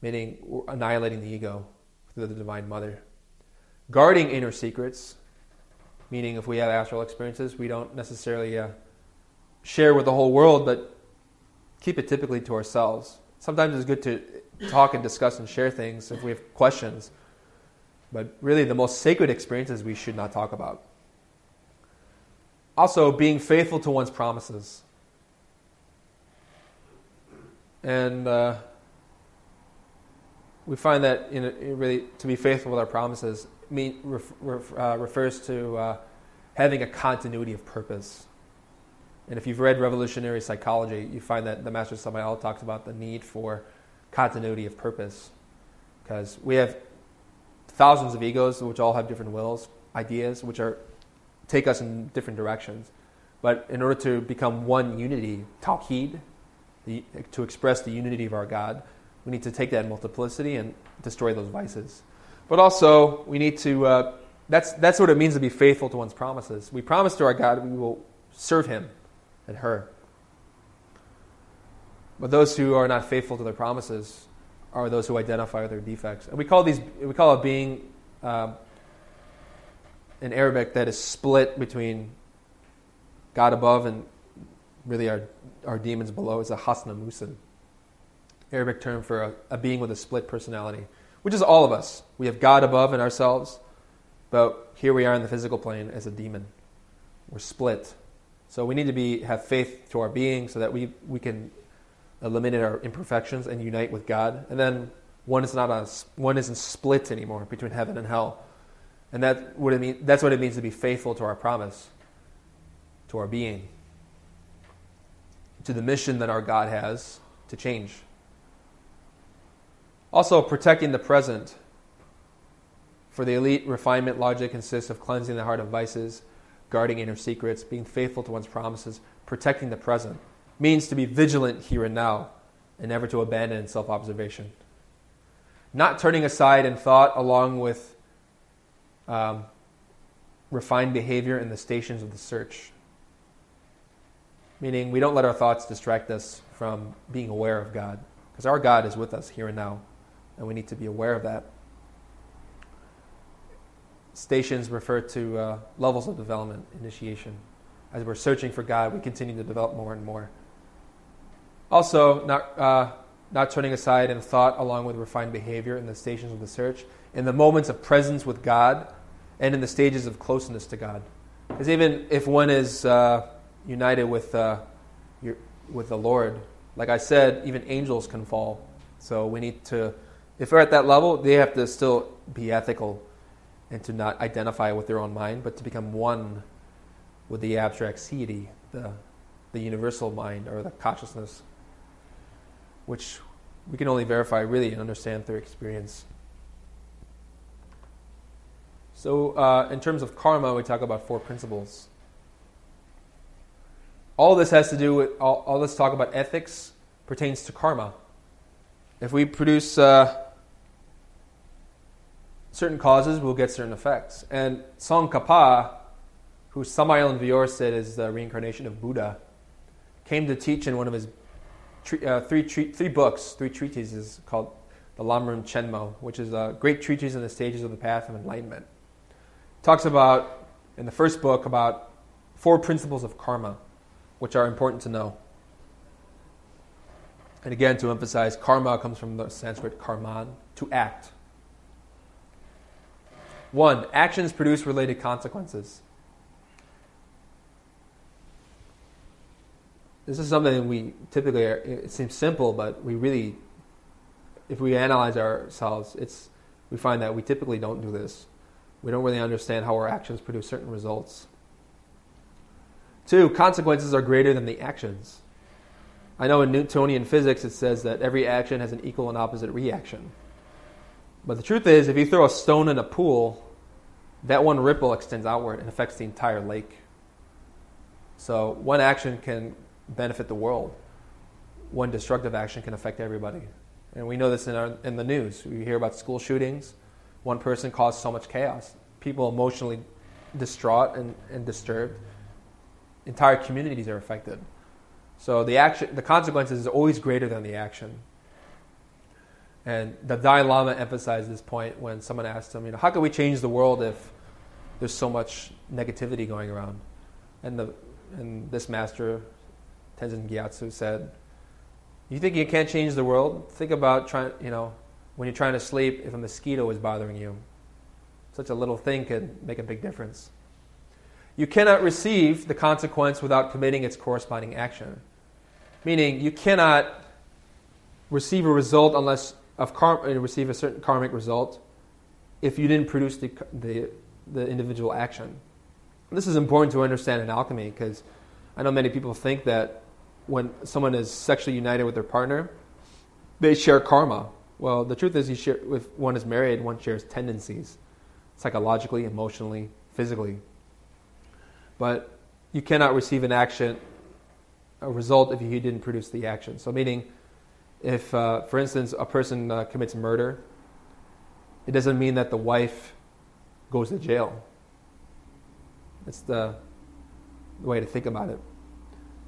meaning annihilating the ego through the Divine Mother. Guarding inner secrets, meaning if we have astral experiences, we don't necessarily uh, share with the whole world, but keep it typically to ourselves. Sometimes it's good to talk and discuss and share things if we have questions, but really the most sacred experiences we should not talk about. Also, being faithful to one's promises. And uh, we find that you know, really to be faithful with our promises mean, ref, ref, uh, refers to uh, having a continuity of purpose. And if you've read revolutionary psychology, you find that the Master Samael talks about the need for continuity of purpose. Because we have thousands of egos, which all have different wills, ideas, which are take us in different directions. But in order to become one unity, tawheed, the, to express the unity of our God, we need to take that multiplicity and destroy those vices. But also, we need to, uh, that's, that's what it means to be faithful to one's promises. We promise to our God we will serve Him and her. But those who are not faithful to their promises are those who identify their defects. And we call these we call a being um, in Arabic that is split between God above and really our, our demons below is a hasna musin. Arabic term for a, a being with a split personality, which is all of us. We have God above in ourselves, but here we are in the physical plane as a demon. We're split. So we need to be have faith to our being so that we, we can eliminate our imperfections and unite with God. And then one is not a, one isn't split anymore between heaven and hell. And that what it mean, that's what it means to be faithful to our promise, to our being, to the mission that our God has to change. Also, protecting the present. For the elite, refinement logic consists of cleansing the heart of vices, guarding inner secrets, being faithful to one's promises, protecting the present. Means to be vigilant here and now, and never to abandon self observation. Not turning aside in thought along with um, refined behavior in the stations of the search. Meaning, we don't let our thoughts distract us from being aware of God, because our God is with us here and now, and we need to be aware of that. Stations refer to uh, levels of development, initiation. As we're searching for God, we continue to develop more and more. Also, not, uh, not turning aside in thought along with refined behavior in the stations of the search, in the moments of presence with God, and in the stages of closeness to God. Because even if one is uh, united with, uh, your, with the Lord, like I said, even angels can fall. So we need to, if we're at that level, they have to still be ethical and to not identify with their own mind, but to become one with the abstract deity, the, the universal mind or the consciousness, which we can only verify really and understand through experience. So, uh, in terms of karma, we talk about four principles. All this has to do with, all, all this talk about ethics pertains to karma. If we produce uh, certain causes, we'll get certain effects. And Tsongkhapa, who Samael Aun said is the reincarnation of Buddha, came to teach in one of his uh, three, three books, three treatises called the Lamrim Chenmo, which is a great treatise on the stages of the path of enlightenment. Talks about, in the first book, about four principles of karma, which are important to know. And again, to emphasize, karma comes from the Sanskrit karman, to act. One, actions produce related consequences. This is something we typically, are, it seems simple, but we really, if we analyze ourselves, it's, we find that we typically don't do this. We don't really understand how our actions produce certain results. Two, consequences are greater than the actions. I know in Newtonian physics it says that every action has an equal and opposite reaction. But the truth is, if you throw a stone in a pool, that one ripple extends outward and affects the entire lake. So one action can benefit the world. One destructive action can affect everybody. And we know this in, our, in the news. We hear about school shootings. One person caused so much chaos. People emotionally distraught and, and disturbed. Entire communities are affected. So the action, the consequences is always greater than the action. And the Dalai Lama emphasized this point when someone asked him, you know, how can we change the world if there's so much negativity going around? And, the, and this master, Tenzin Gyatso, said, you think you can't change the world? Think about trying, you know, when you're trying to sleep, if a mosquito is bothering you. Such a little thing could make a big difference. You cannot receive the consequence without committing its corresponding action. Meaning, you cannot receive a result unless of car- uh, receive a certain karmic result if you didn't produce the, the, the individual action. This is important to understand in alchemy because I know many people think that when someone is sexually united with their partner, they share karma. Well, the truth is, you share, if one is married, one shares tendencies, psychologically, emotionally, physically. But you cannot receive an action, a result, if you didn't produce the action. So, meaning, if, uh, for instance, a person uh, commits murder, it doesn't mean that the wife goes to jail. That's the, the way to think about it.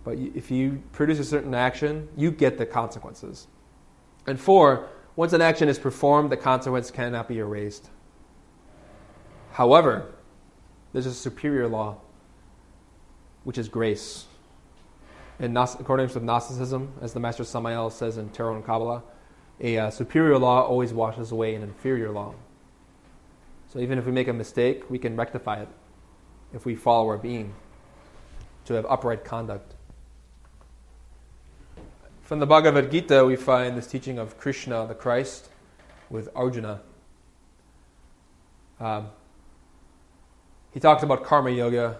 But if you produce a certain action, you get the consequences. And four, once an action is performed, the consequence cannot be erased. However, there's a superior law, which is grace in according to Gnosticism, as the Master Samael says in Tarot and Kabbalah, a uh, superior law always washes away an inferior law. So even if we make a mistake, we can rectify it if we follow our being to have upright conduct. From the Bhagavad Gita, we find this teaching of Krishna, the Christ, with Arjuna. Um, he talked about karma yoga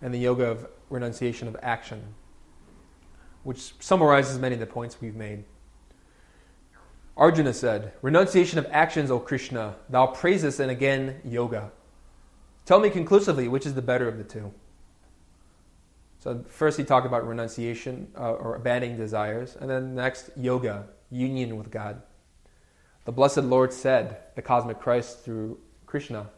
and the yoga of renunciation of action, which summarizes many of the points we've made. Arjuna said, Renunciation of actions, O Krishna, thou praisest, and again, yoga. Tell me conclusively which is the better of the two. So, first he talked about renunciation uh, or abandoning desires, and then next, yoga, union with God. The Blessed Lord said, the cosmic Christ through Krishna,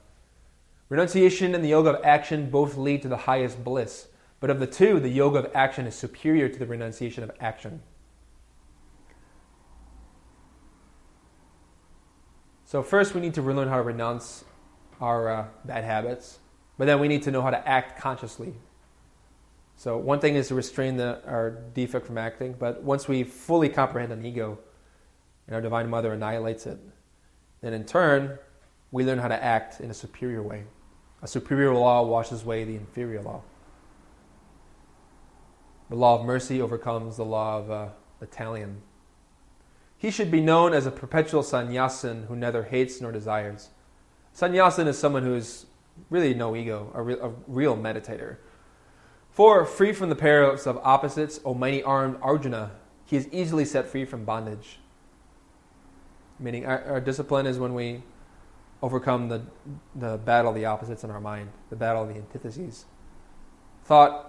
Renunciation and the yoga of action both lead to the highest bliss, but of the two, the yoga of action is superior to the renunciation of action. So, first, we need to relearn how to renounce our uh, bad habits, but then we need to know how to act consciously. So, one thing is to restrain the, our defect from acting, but once we fully comprehend an ego and our Divine Mother annihilates it, then in turn, we learn how to act in a superior way. A superior law washes away the inferior law. The law of mercy overcomes the law of uh, talion. He should be known as a perpetual sannyasin who neither hates nor desires. Sannyasin is someone who is really no ego, a, a real meditator. For, free from the perils of opposites, O mighty armed Arjuna, he is easily set free from bondage. Meaning, our, our discipline is when we overcome the, the battle of the opposites in our mind, the battle of the antitheses. Thought,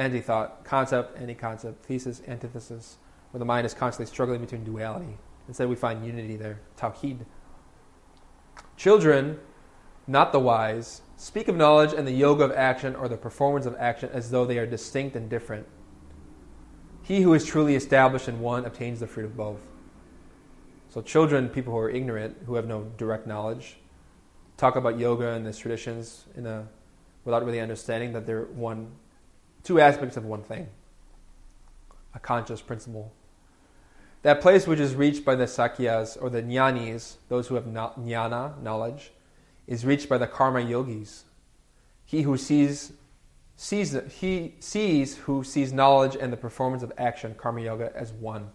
anti thought, concept, anti concept, thesis, antithesis, where the mind is constantly struggling between duality. Instead, we find unity there, tawhid. Children, not the wise, speak of knowledge and the yoga of action or the performance of action as though they are distinct and different. He who is truly established in one obtains the fruit of both. So, children, people who are ignorant, who have no direct knowledge, talk about yoga and its traditions in a, without really understanding that they're one, two aspects of one thing a conscious principle. That place which is reached by the Sankhyas or the Jnanis, those who have jnana, knowledge, is reached by the karma yogis. He who sees, sees he sees who sees knowledge and the performance of action, karma yoga, as one.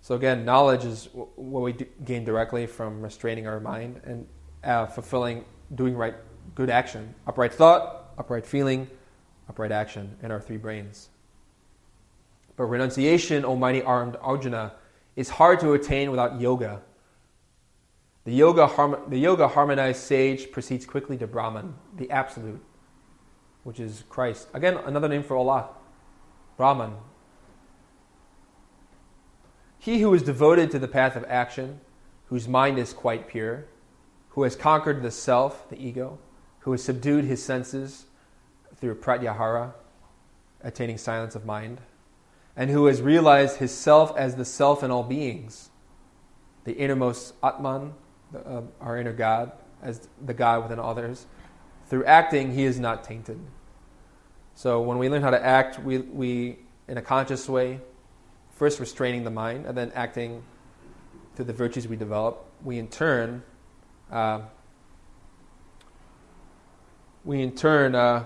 So again, knowledge is what we gain directly from restraining our mind and uh, fulfilling, doing right, good action, upright thought, upright feeling, upright action and our three brains. But renunciation, Almighty armed Arjuna, is hard to attain without yoga. The yoga, the yoga harmonized sage proceeds quickly to Brahman, the absolute, which is Christ. Again, another name for Allah, Brahman, he who is devoted to the path of action, whose mind is quite pure, who has conquered the self, the ego, who has subdued his senses through pratyahara, attaining silence of mind, and who has realized his self as the self in all beings, the innermost Atman, the, uh, our inner God, as the God within all others. Through acting, he is not tainted. So when we learn how to act, we, we in a conscious way, first restraining the mind and then acting through the virtues we develop, we in turn uh, we in turn uh,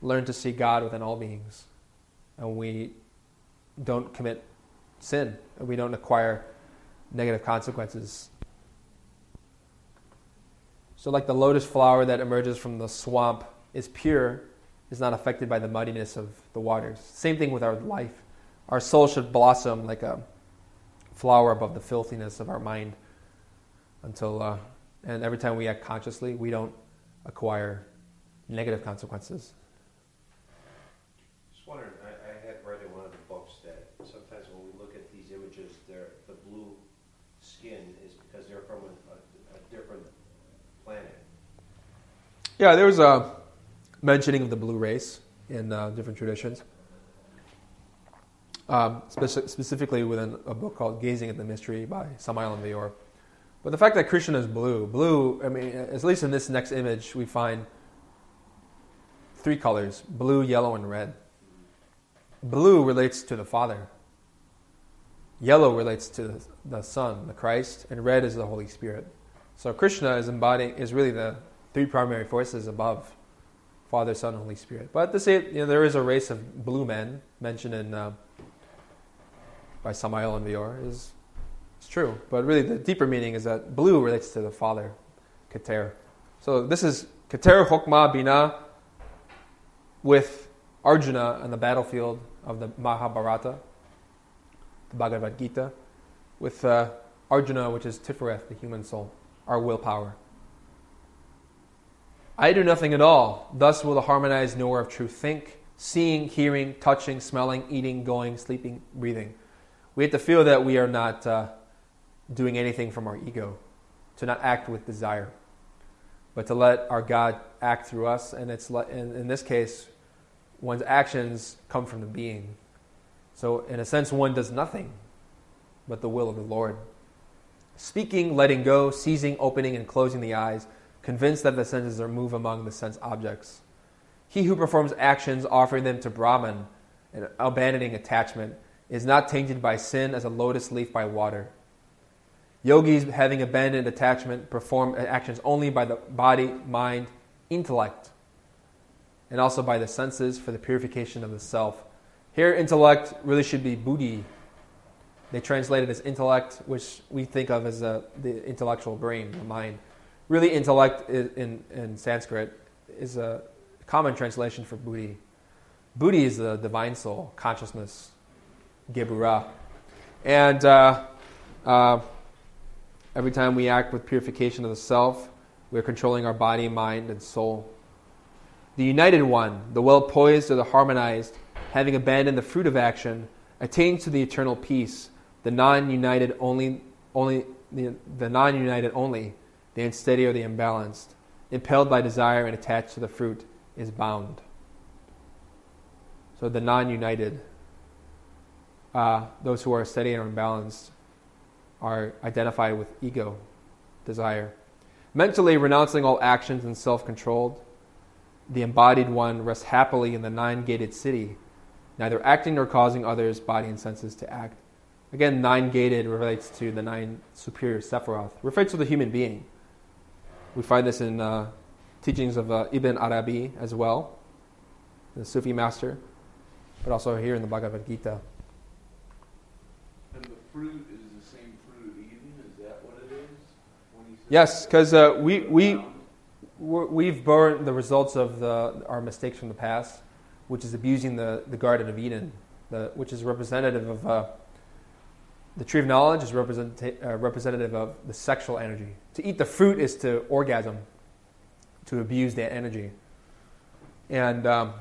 learn to see God within all beings, and we don't commit sin, and we don't acquire negative consequences. So, like the lotus flower that emerges from the swamp is pure, is not affected by the muddiness of the waters. Same thing with our life. Our soul should blossom like a flower above the filthiness of our mind until, uh, and every time we act consciously, we don't acquire negative consequences. Just wondering, I, I had read in one of the books that sometimes when we look at these images, the blue skin is because they're from a, a, different planet. Yeah, there was a mentioning of the blue race in uh, different traditions um, speci- specifically within a book called Gazing at the Mystery by Samael Aun Weor. But the fact that Krishna is blue, blue, I mean, at least in this next image, we find three colors blue, yellow, and red. Blue relates to the Father, yellow relates to the Son, the Christ, and red is the Holy Spirit. So Krishna is embodying, is really the three primary forces above Father, Son, and Holy Spirit. But to say, you know, there is a race of blue men mentioned in. Uh, by Samael Aun Weor is, is true. But really, the deeper meaning is that blue relates to the Father, Keter. So this is Keter Hokmah Binah with Arjuna on the battlefield of the Mahabharata, the Bhagavad Gita, with uh, Arjuna, which is Tifereth, the human soul, our willpower. I do nothing at all. Thus will the harmonized knower of truth think, seeing, hearing, touching, smelling, eating, going, sleeping, breathing. We have to feel that we are not uh, doing anything from our ego, to not act with desire, but to let our God act through us. And it's in, in this case, one's actions come from the being. So, in a sense, one does nothing but the will of the Lord. Speaking, letting go, seizing, opening, and closing the eyes, convinced that the senses are move among the sense objects. He who performs actions offering them to Brahman and abandoning attachment is not tainted by sin as a lotus leaf by water. Yogis, having abandoned attachment, perform actions only by the body, mind, intellect, and also by the senses for the purification of the self. Here, intellect really should be buddhi. They translate it as intellect, which we think of as a, the intellectual brain, the mind. Really, intellect in, in Sanskrit is a common translation for buddhi. Buddhi is the divine soul, consciousness, Geburah. And uh, uh, every time we act with purification of the self, we're controlling our body, mind, and soul. The united one, the well poised or the harmonized, having abandoned the fruit of action, attains to the eternal peace. The non-united only, only the, the non-united only, the unsteady or the imbalanced, impelled by desire and attached to the fruit, is bound. So the non-united, uh, those who are steady and unbalanced, are identified with ego, desire. Mentally renouncing all actions and self-controlled, the embodied one rests happily in the nine-gated city, neither acting nor causing others, body and senses, to act. Again, nine-gated relates to the nine superior Sephiroth, refers to the human being. We find this in uh, teachings of uh, Ibn Arabi as well, the Sufi master, but also here in the Bhagavad Gita. And the fruit is the same fruit of Eden? Is that what it is? Yes, because uh, we, we, we've borne the results of the, our mistakes from the past, which is abusing the, the Garden of Eden, the, which is representative of uh, the tree of knowledge is uh, representative of the sexual energy. To eat the fruit is to orgasm, to abuse that energy. And um,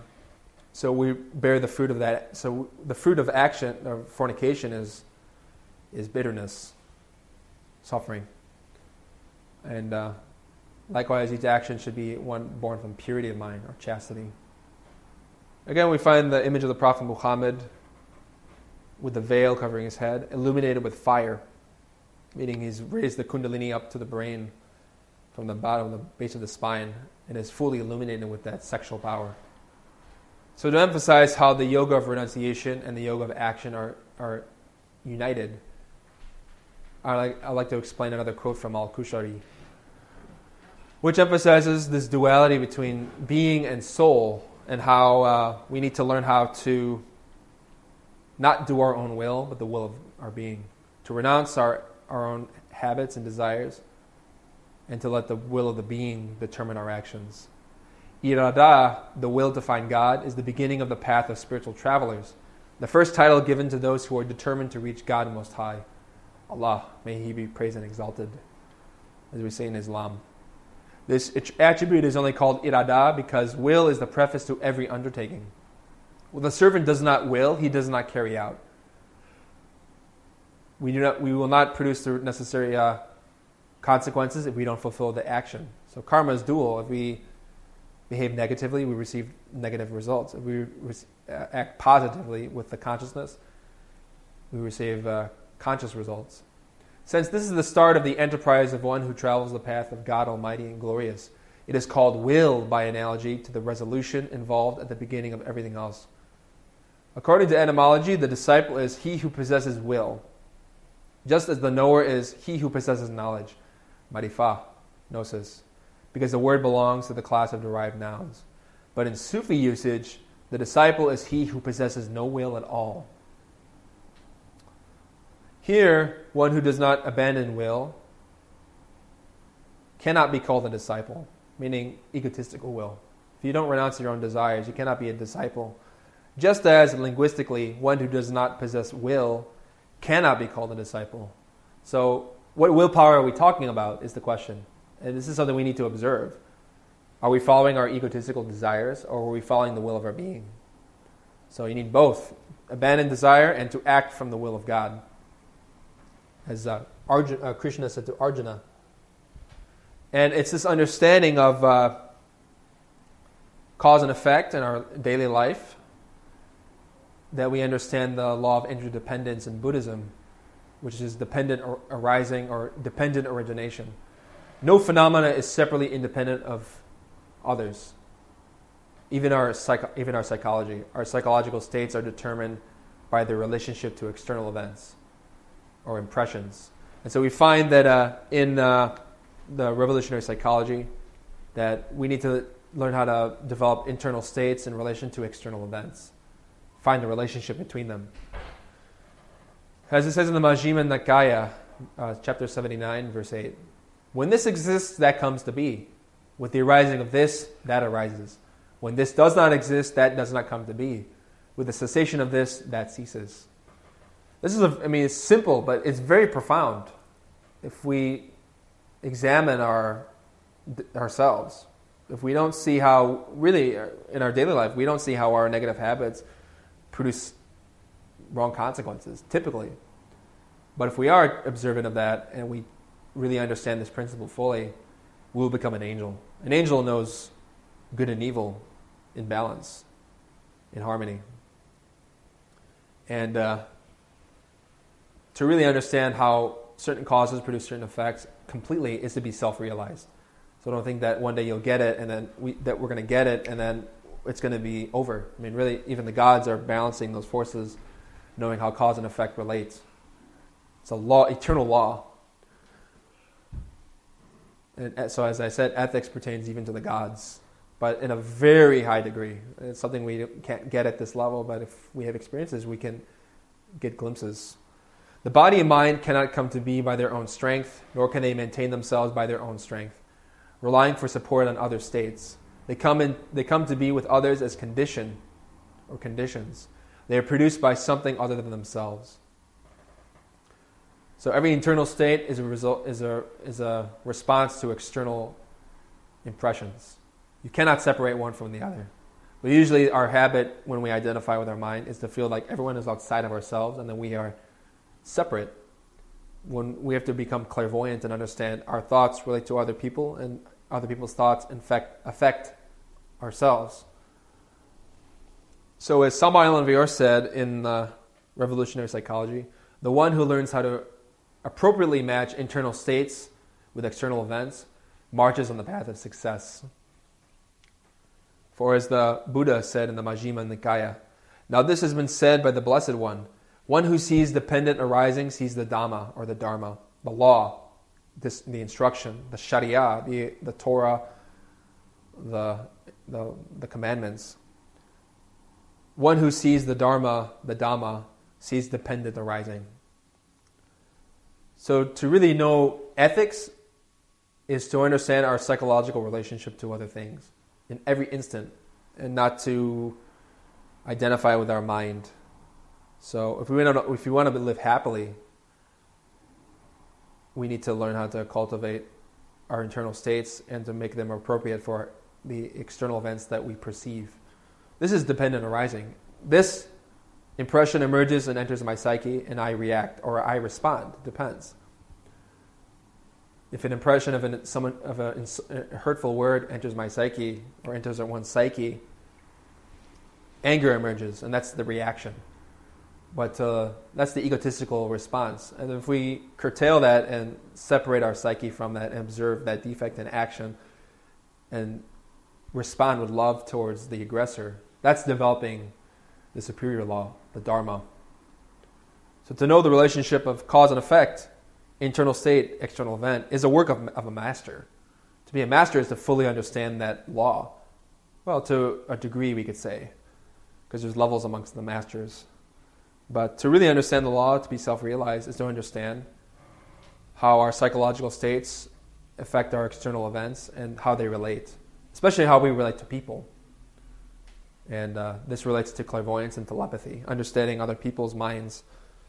so we bear the fruit of that. So the fruit of action, of fornication, is, is bitterness, suffering. And uh, likewise, each action should be one born from purity of mind or chastity. Again, we find the image of the Prophet Muhammad with the veil covering his head, illuminated with fire, meaning he's raised the kundalini up to the brain from the bottom, the base of the spine, and is fully illuminated with that sexual power. So, to emphasize how the yoga of renunciation and the yoga of action are, are united, I like, I like to explain another quote from Al Qushayri, which emphasizes this duality between being and soul and how uh, we need to learn how to not do our own will, but the will of our being, to renounce our, our own habits and desires, and to let the will of the being determine our actions. Irada, the will to find God, is the beginning of the path of spiritual travelers, the first title given to those who are determined to reach God Most High. Allah, may He be praised and exalted, as we say in Islam. This attribute is only called irada because will is the preface to every undertaking. The servant does not will, he does not carry out. We, do not, we will not produce the necessary uh, consequences if we don't fulfill the action. So karma is dual. If we behave negatively, we receive negative results. If we re- uh, act positively with the consciousness, we receive uh, conscious results. Since this is the start of the enterprise of one who travels the path of God Almighty and glorious, it is called will by analogy to the resolution involved at the beginning of everything else. According to etymology, the disciple is he who possesses will, just as the knower is he who possesses knowledge, marifa, gnosis, because the word belongs to the class of derived nouns. But in Sufi usage, the disciple is he who possesses no will at all. Here, one who does not abandon will cannot be called a disciple, meaning egotistical will. If you don't renounce your own desires, you cannot be a disciple. Just as linguistically, one who does not possess will cannot be called a disciple. So, what willpower are we talking about is the question. And this is something we need to observe. Are we following our egotistical desires or are we following the will of our being? So, you need both abandon desire and to act from the will of God. As uh, Arjuna, uh, Krishna said to Arjuna. And it's this understanding of uh, cause and effect in our daily life that we understand the law of interdependence in Buddhism, which is dependent or arising or dependent origination. No phenomena is separately independent of others. Even our, even our psychology, our psychological states are determined by their relationship to external events or impressions. And so we find that uh, in uh, the revolutionary psychology that we need to learn how to develop internal states in relation to external events find the relationship between them. As it says in the Majjhima Nikaya, uh, chapter 79, verse 8, when this exists, that comes to be. With the arising of this, that arises. When this does not exist, that does not come to be. With the cessation of this, that ceases. This is, a, I mean, it's simple, but it's very profound if we examine our, ourselves. If we don't see how, really, in our daily life, we don't see how our negative habits produce wrong consequences, typically. But if we are observant of that and we really understand this principle fully, we will become an angel. An angel knows good and evil in balance, in harmony. And uh, to really understand how certain causes produce certain effects completely is to be self realized. So I don't think that one day you'll get it and then we, that we're going to get it and then it's going to be over. I mean, really, even the gods are balancing those forces, knowing how cause and effect relates. It's a law, eternal law. And so, as I said, ethics pertains even to the gods, but in a very high degree. It's something we can't get at this level, but if we have experiences, we can get glimpses. The body and mind cannot come to be by their own strength, nor can they maintain themselves by their own strength, relying for support on other states. They come, in, they come to be with others as condition or conditions. They are produced by something other than themselves. So every internal state is a, result, is a, is a response to external impressions. You cannot separate one from the other. Usually, our habit when we identify with our mind is to feel like everyone is outside of ourselves and then we are separate. When we have to become clairvoyant and understand our thoughts relate to other people and other people's thoughts infect, affect ourselves. So, as Samael Aun said in uh, Revolutionary Psychology, the one who learns how to appropriately match internal states with external events marches on the path of success. For as the Buddha said in the Majjhima Nikaya, now this has been said by the Blessed One one who sees dependent arising sees the Dhamma or the Dharma, the law, this, the instruction, the Sharia, the, the Torah, the, the, the commandments. One who sees the Dharma, the Dhamma, sees dependent arising. So, to really know ethics is to understand our psychological relationship to other things in every instant and not to identify with our mind. So, if we want to, if we want to live happily, we need to learn how to cultivate our internal states and to make them appropriate for the external events that we perceive. This is dependent arising. This impression emerges and enters my psyche, and I react or I respond. Depends. If an impression of, an, someone, of a, a hurtful word enters my psyche or enters one's psyche, anger emerges, and that's the reaction. But uh, that's the egotistical response. And if we curtail that and separate our psyche from that and observe that defect in action and respond with love towards the aggressor, that's developing the superior law, the Dharma. So to know the relationship of cause and effect, internal state, external event, is a work of, of a master. To be a master is to fully understand that law. Well, to a degree, we could say, because there's levels amongst the masters. But to really understand the law, to be self realized, is to understand how our psychological states affect our external events and how they relate, especially how we relate to people. And uh, this relates to clairvoyance and telepathy, understanding other people's minds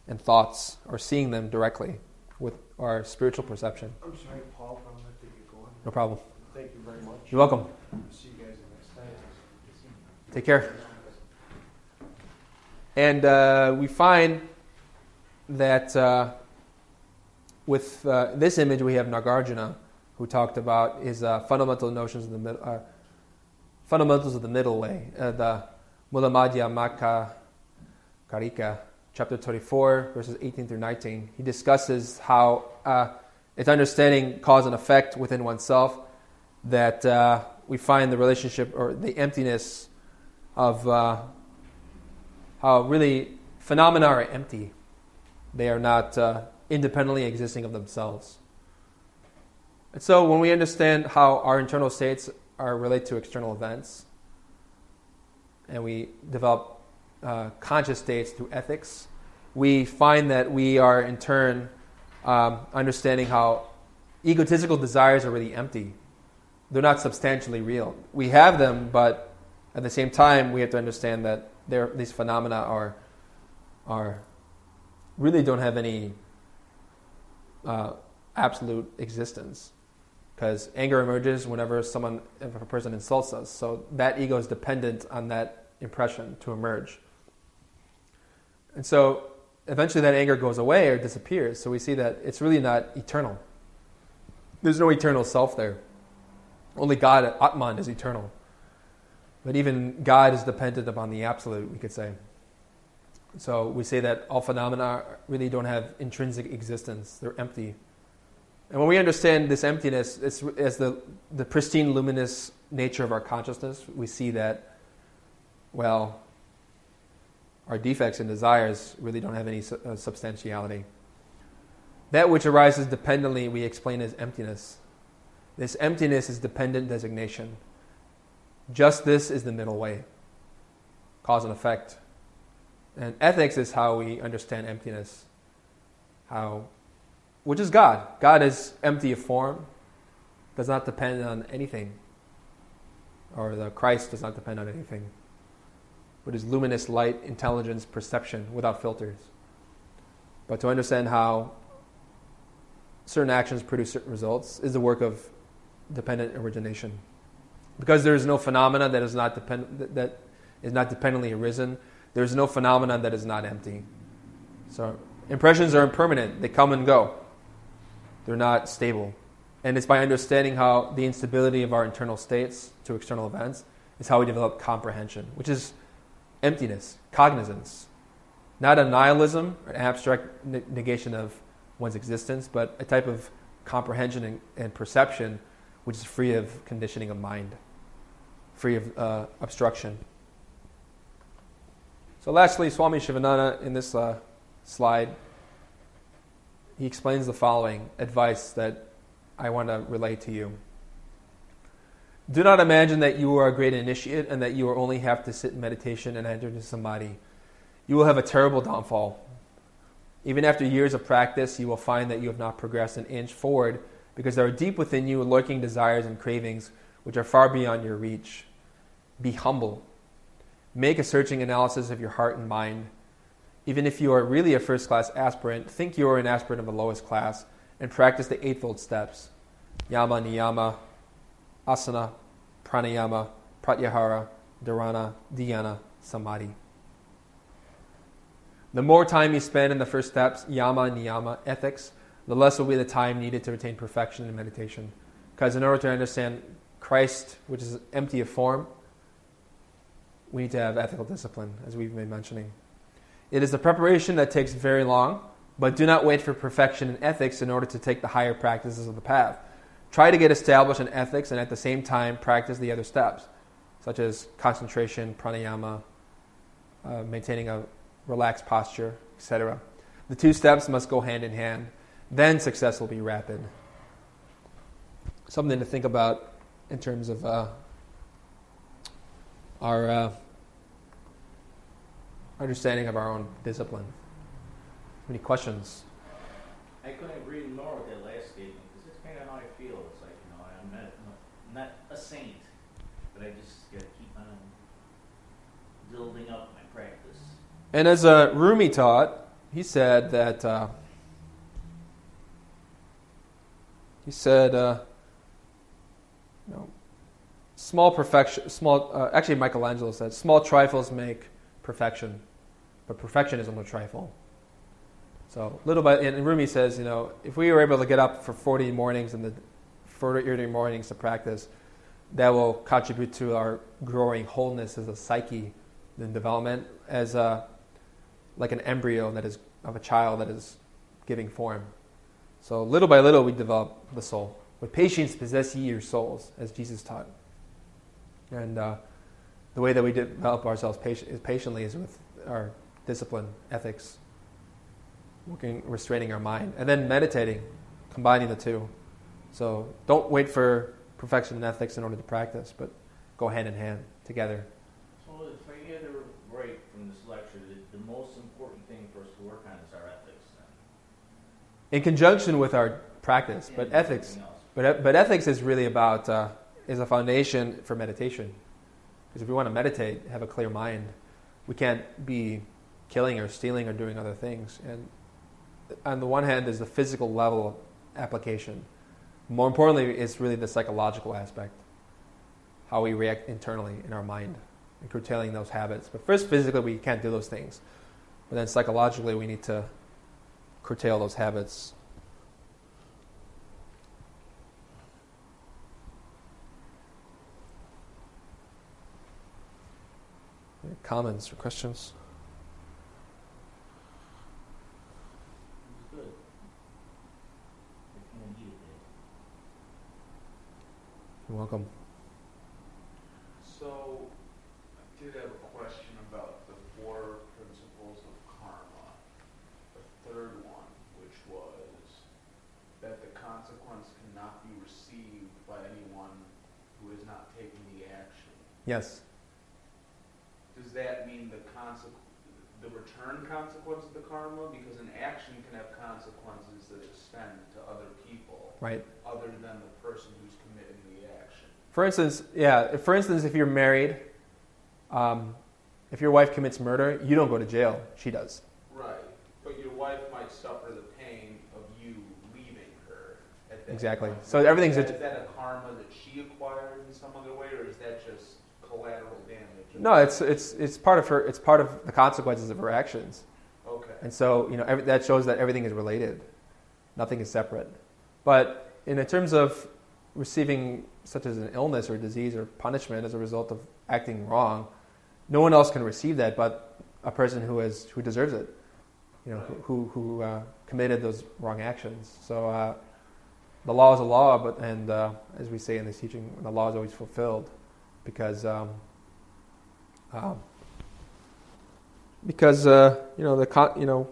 and thoughts, or seeing them directly with our spiritual perception. I'm sorry, Paul, I'm going to you going. No problem. Thank you very much. You're welcome. See you guys in the next time. Take care. And uh, we find that uh, with uh, this image, we have Nagarjuna, who talked about his uh, fundamental notions of the mid- uh, fundamentals of the middle way, uh, the Mulamadhya Makka Karika, chapter 24, verses 18 through 19. He discusses how it's understanding cause and effect within oneself that we find the relationship or the emptiness of how really phenomena are empty. They are not uh, independently existing of themselves. And so when we understand how our internal states are related to external events, and we develop uh, conscious states through ethics, we find that we are in turn um, understanding how egotistical desires are really empty. They're not substantially real. We have them, but at the same time, we have to understand that these phenomena are, are really don't have any uh, absolute existence because anger emerges whenever someone, if a person insults us. So that ego is dependent on that impression to emerge. And so eventually that anger goes away or disappears. So we see that it's really not eternal. There's no eternal self there. Only God, Atman, is eternal. But even God is dependent upon the absolute, we could say. So we say that all phenomena really don't have intrinsic existence, they're empty. And when we understand this emptiness as the, the pristine, luminous nature of our consciousness, we see that, well, our defects and desires really don't have any uh, substantiality. That which arises dependently, we explain as emptiness. This emptiness is dependent designation. Just this is the middle way cause and effect. And ethics is how we understand emptiness. How, which is God. God is empty of form, does not depend on anything. Or the Christ does not depend on anything. But is luminous light, intelligence, perception without filters. But to understand how certain actions produce certain results is the work of dependent origination. Because there is no phenomena that is not depend- that is not dependently arisen, there is no phenomenon that is not empty. So impressions are impermanent; they come and go. They're not stable, and it's by understanding how the instability of our internal states to external events is how we develop comprehension, which is emptiness, cognizance, not a nihilism an abstract negation of one's existence, but a type of comprehension and, and perception which is free of conditioning of mind, free of uh, obstruction. So, lastly, Swami Sivananda in this uh, slide, he explains the following advice that I want to relay to you. Do not imagine that you are a great initiate and that you will only have to sit in meditation and enter into samadhi. You will have a terrible downfall. Even after years of practice, you will find that you have not progressed an inch forward because there are deep within you lurking desires and cravings which are far beyond your reach. Be humble. Make a searching analysis of your heart and mind. Even if you are really a first class aspirant, think you are an aspirant of the lowest class and practice the Eightfold Steps Yama, Niyama, Asana, Pranayama, Pratyahara, Dharana, Dhyana, Samadhi. The more time you spend in the first steps, Yama, Niyama, ethics, the less will be the time needed to attain perfection in meditation. Because in order to understand Christ, which is empty of form, we need to have ethical discipline, as we've been mentioning. It is a preparation that takes very long, but do not wait for perfection in ethics in order to take the higher practices of the path. Try to get established in ethics and at the same time practice the other steps, such as concentration, pranayama, uh, maintaining a relaxed posture, etc. The two steps must go hand in hand then success will be rapid. Something to think about in terms of uh, our uh, understanding of our own discipline. Any questions? I couldn't agree more with that last statement because that's kind of how I feel. It's like, you know, I'm not, I'm not a saint, but I just gotta keep on building up my practice. And as uh, Rumi taught, he said that uh, he said, uh, small perfection, small. Uh, actually, Michelangelo said, small trifles make perfection, but perfection is only trifle. So little by, and Rumi says, you know, if we were able to get up for 40 mornings and the 40 mornings to practice, that will contribute to our growing wholeness as a psyche in development, as a, like an embryo that is of a child that is giving form. So little by little, we develop the soul. With patience, possess ye your souls, as Jesus taught. And uh, the way that we develop ourselves patient, patiently is with our discipline, ethics, working, restraining our mind, and then meditating, combining the two. So don't wait for perfection and ethics in order to practice, but go hand in hand together. So if I get a break from this lecture, the, the most important thing for us to work on is our ethics. Then. In conjunction with our practice, but ethics, but, but ethics is really about uh, is a foundation for meditation. Because if we want to meditate, have a clear mind, we can't be killing or stealing or doing other things. And on the one hand, there's the physical level application. More importantly, it's really the psychological aspect, how we react internally in our mind, and curtailing those habits. But first, physically, we can't do those things. But then psychologically, we need to curtail those habits. Comments or questions? It was good. I kind of needed it. You're welcome. So, I did have a question about the four principles of karma. The third one, which was that the consequence cannot be received by anyone who is not taking the action. Yes. Does that mean the consequ- the consequence of the karma? Because an action can have consequences that extend to other people, Right. other than the person who's committing the action. For instance, yeah. if- For instance, if you're married, um, if your wife commits murder, you don't go to jail. She does. Right, but your wife might suffer the pain of you leaving her Exactly. point. So everything's is a- that, is that a karma that she acquired in some other way, or is that just collateral damage? No, it's it's it's part of her. It's part of the consequences of her actions. Okay. And so, you know, every, that shows that everything is related. Nothing is separate. But in terms of receiving such as an illness or disease or punishment as a result of acting wrong, no one else can receive that but a person who is who deserves it. You know, who who uh, committed those wrong actions. So uh, the law is a law, but and uh, as we say in this teaching, the law is always fulfilled because. Um, um, because uh, you know the you know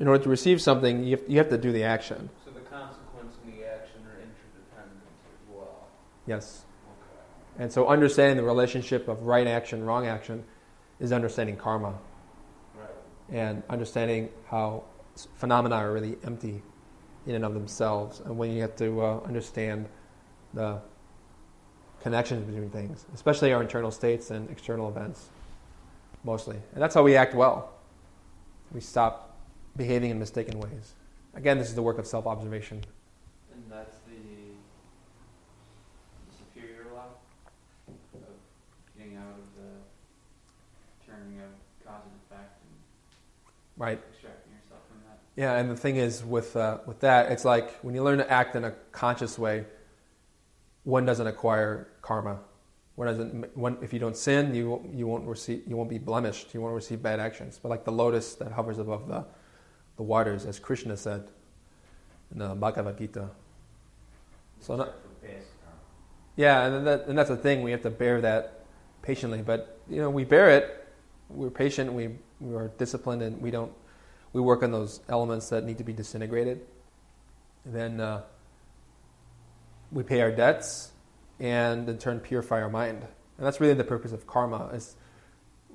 in order to receive something you have, you have to do the action So the consequence and the action are interdependent as well. yes Okay. and so understanding the relationship of right action wrong action is understanding karma Right. and understanding how phenomena are really empty in and of themselves and when you have to uh, understand the connections between things especially our internal states and external events mostly. And that's how we act well. We stop behaving in mistaken ways. Again this is the work of self-observation. And that's the, the superior law of getting out of the turning of cause and effect and right. extracting yourself from that. Yeah, and the thing is with uh, with that, it's like when you learn to act in a conscious way, one doesn't acquire karma. One doesn't. One, if you don't sin, you you won't receive. You won't be blemished. You won't receive bad actions. But like the lotus that hovers above the the waters, as Krishna said in the Bhagavad Gita. So not, yeah, and that, and that's the thing. We have to bear that patiently. But you know, we bear it. We're patient. We we are disciplined, and we don't. We work on those elements that need to be disintegrated. And then uh, we pay our debts and in turn purify our mind. And that's really the purpose of karma. Is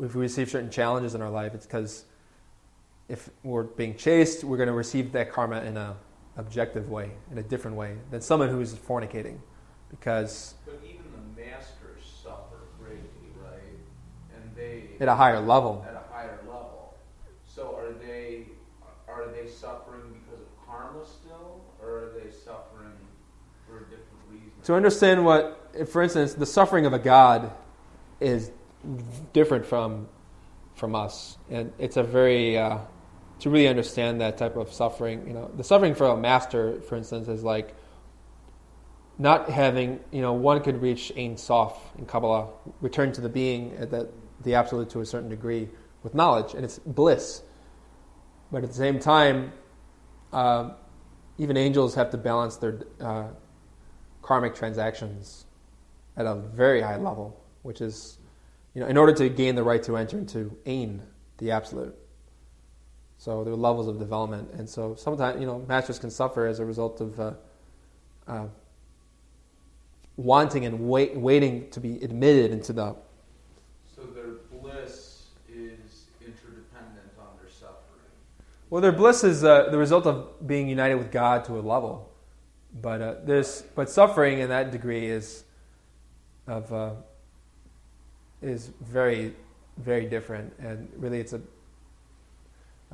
if we receive certain challenges in our life, it's because if we're being chased, we're going to receive that karma in a objective way, in a different way than someone who is fornicating, because. But even the masters suffer greatly, right? And they at a higher level To understand what, for instance, the suffering of a god is different from from us, and it's a very uh, to really understand that type of suffering. You know, the suffering for a master, for instance, is like not having. You know, one could reach Ein Sof in Kabbalah, return to the being at that the absolute to a certain degree with knowledge, and it's bliss. But at the same time, uh, even angels have to balance their uh, karmic transactions at a very high level, which is, you know, in order to gain the right to enter into Ein, the absolute. So there are levels of development, and so sometimes, you know, masters can suffer as a result of uh, uh, wanting and wait, waiting to be admitted into the. So their bliss is interdependent on their suffering. Well, their bliss is uh, the result of being united with God to a level, but uh, there's but suffering in that degree is of uh, is very very different, and really it's a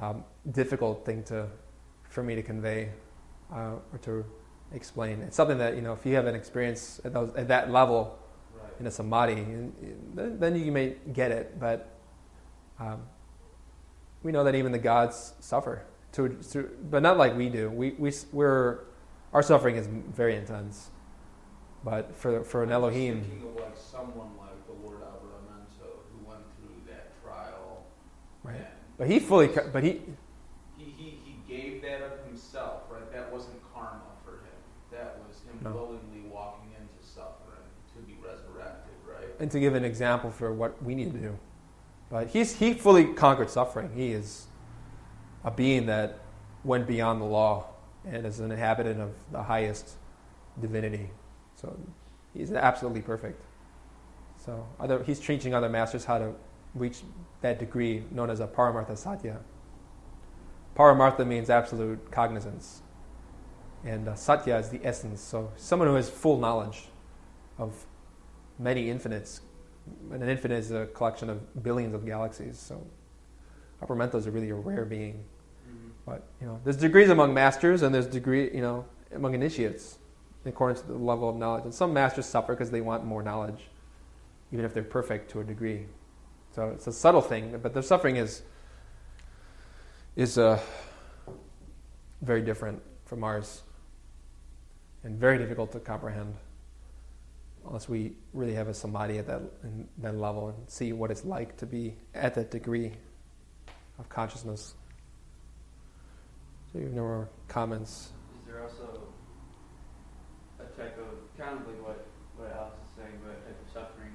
um, difficult thing to for me to convey uh, or to explain. It's something that you know if you have an experience at, those, at that level Right. in a samadhi, and- then you may get it. But um, we know that even the gods suffer, to, to, but not like we do. We, we, we're, our suffering is very intense. But for, for an Elohim, like someone like the Lord Abrahamento who went through that trial. right? But he fully, but he, he, he, he gave that of himself, right? That wasn't karma for him. That was him No. willingly walking into suffering to be resurrected, right? and to give an example for what we need to do. But he's, he fully conquered suffering. He is a being that went beyond the law and is an inhabitant of the highest divinity. So he's absolutely perfect. So other, he's teaching other masters how to reach that degree known as a paramartha satya. Paramartha means absolute cognizance, and uh, satya is the essence. So someone who has full knowledge of many infinites. And an infinite is a collection of billions of galaxies. So Abrahamento is a really a rare being. But you know, there's degrees among masters, and there's degree you know among initiates, in accordance to the level of knowledge. And some masters suffer because they want more knowledge, even if they're perfect to a degree. So it's a subtle thing, but their suffering is is uh, very different from ours, and very difficult to comprehend unless we really have a samadhi at that, that level and see what it's like to be at that degree of consciousness. So you have no more comments. Is there also a type of, kind of like what, what Alex is saying, but a type of suffering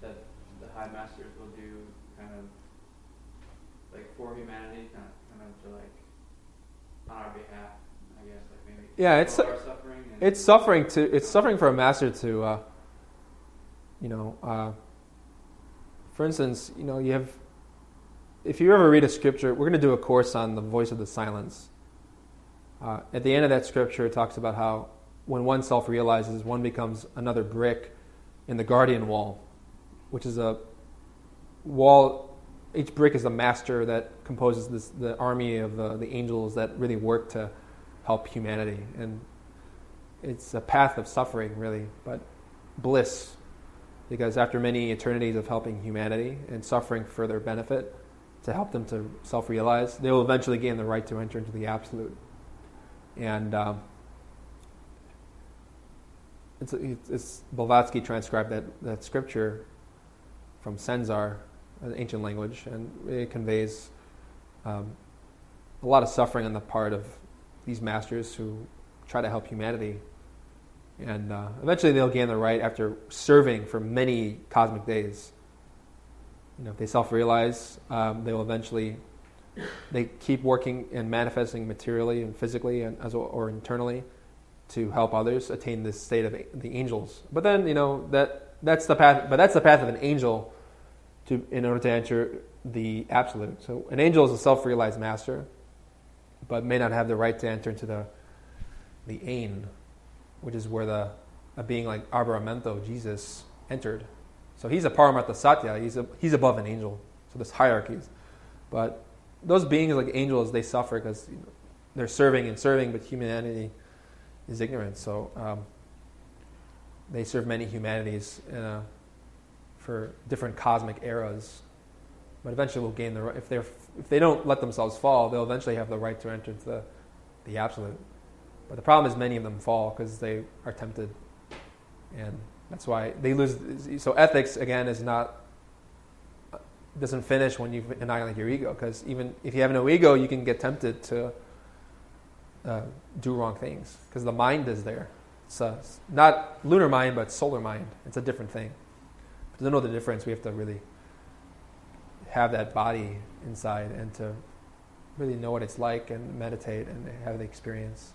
that the high masters will do kind of like for humanity, kind of, kind of to like on our behalf, I guess, like maybe Yeah, it's suffering it's suffering to it's suffering for a master to, uh, you know, uh, for instance, you know, you have if you ever read a scripture, we're going to do a course on the voice of the silence. Uh, at the end of that scripture, it talks about how when one self realizes, one becomes another brick in the guardian wall, which is a wall. Each brick is a master that composes this, the army of the, the angels that really work to help humanity. And it's a path of suffering, really, but bliss. Because after many eternities of helping humanity and suffering for their benefit, to help them to self realize, they will eventually gain the right to enter into the absolute. And um, it's, it's, it's Blavatsky transcribed that, that scripture from Senzar, an ancient language, and it conveys um, a lot of suffering on the part of these masters who try to help humanity. And uh, eventually they'll gain the right after serving for many cosmic days. You know, if they self-realize, um, they will eventually. They keep working and manifesting materially and physically, and as well, or internally, to help others attain this state of the angels. But then, you know, that that's the path. But that's the path of an angel, to in order to enter the absolute. So, an angel is a self-realized master, but may not have the right to enter into the the Ain, which is where the a being like Abrahamento, Jesus, entered. So he's a Paramartha Satya. He's a, he's above an angel. So there's hierarchies, but those beings like angels they suffer because you know, they're serving and serving, but humanity is ignorant. So um, they serve many humanities a, for different cosmic eras. But eventually, will gain the right. If they if they don't let themselves fall, they'll eventually have the right to enter the, the absolute. But the problem is, many of them fall because they are tempted, and that's why they lose. So ethics again is not doesn't finish when you annihilate your ego because even if you have no ego, you can get tempted to uh, do wrong things because the mind is there. It's not lunar mind, but solar mind. It's a different thing. But To know the difference, we have to really have that body inside and to really know what it's like and meditate and have the experience.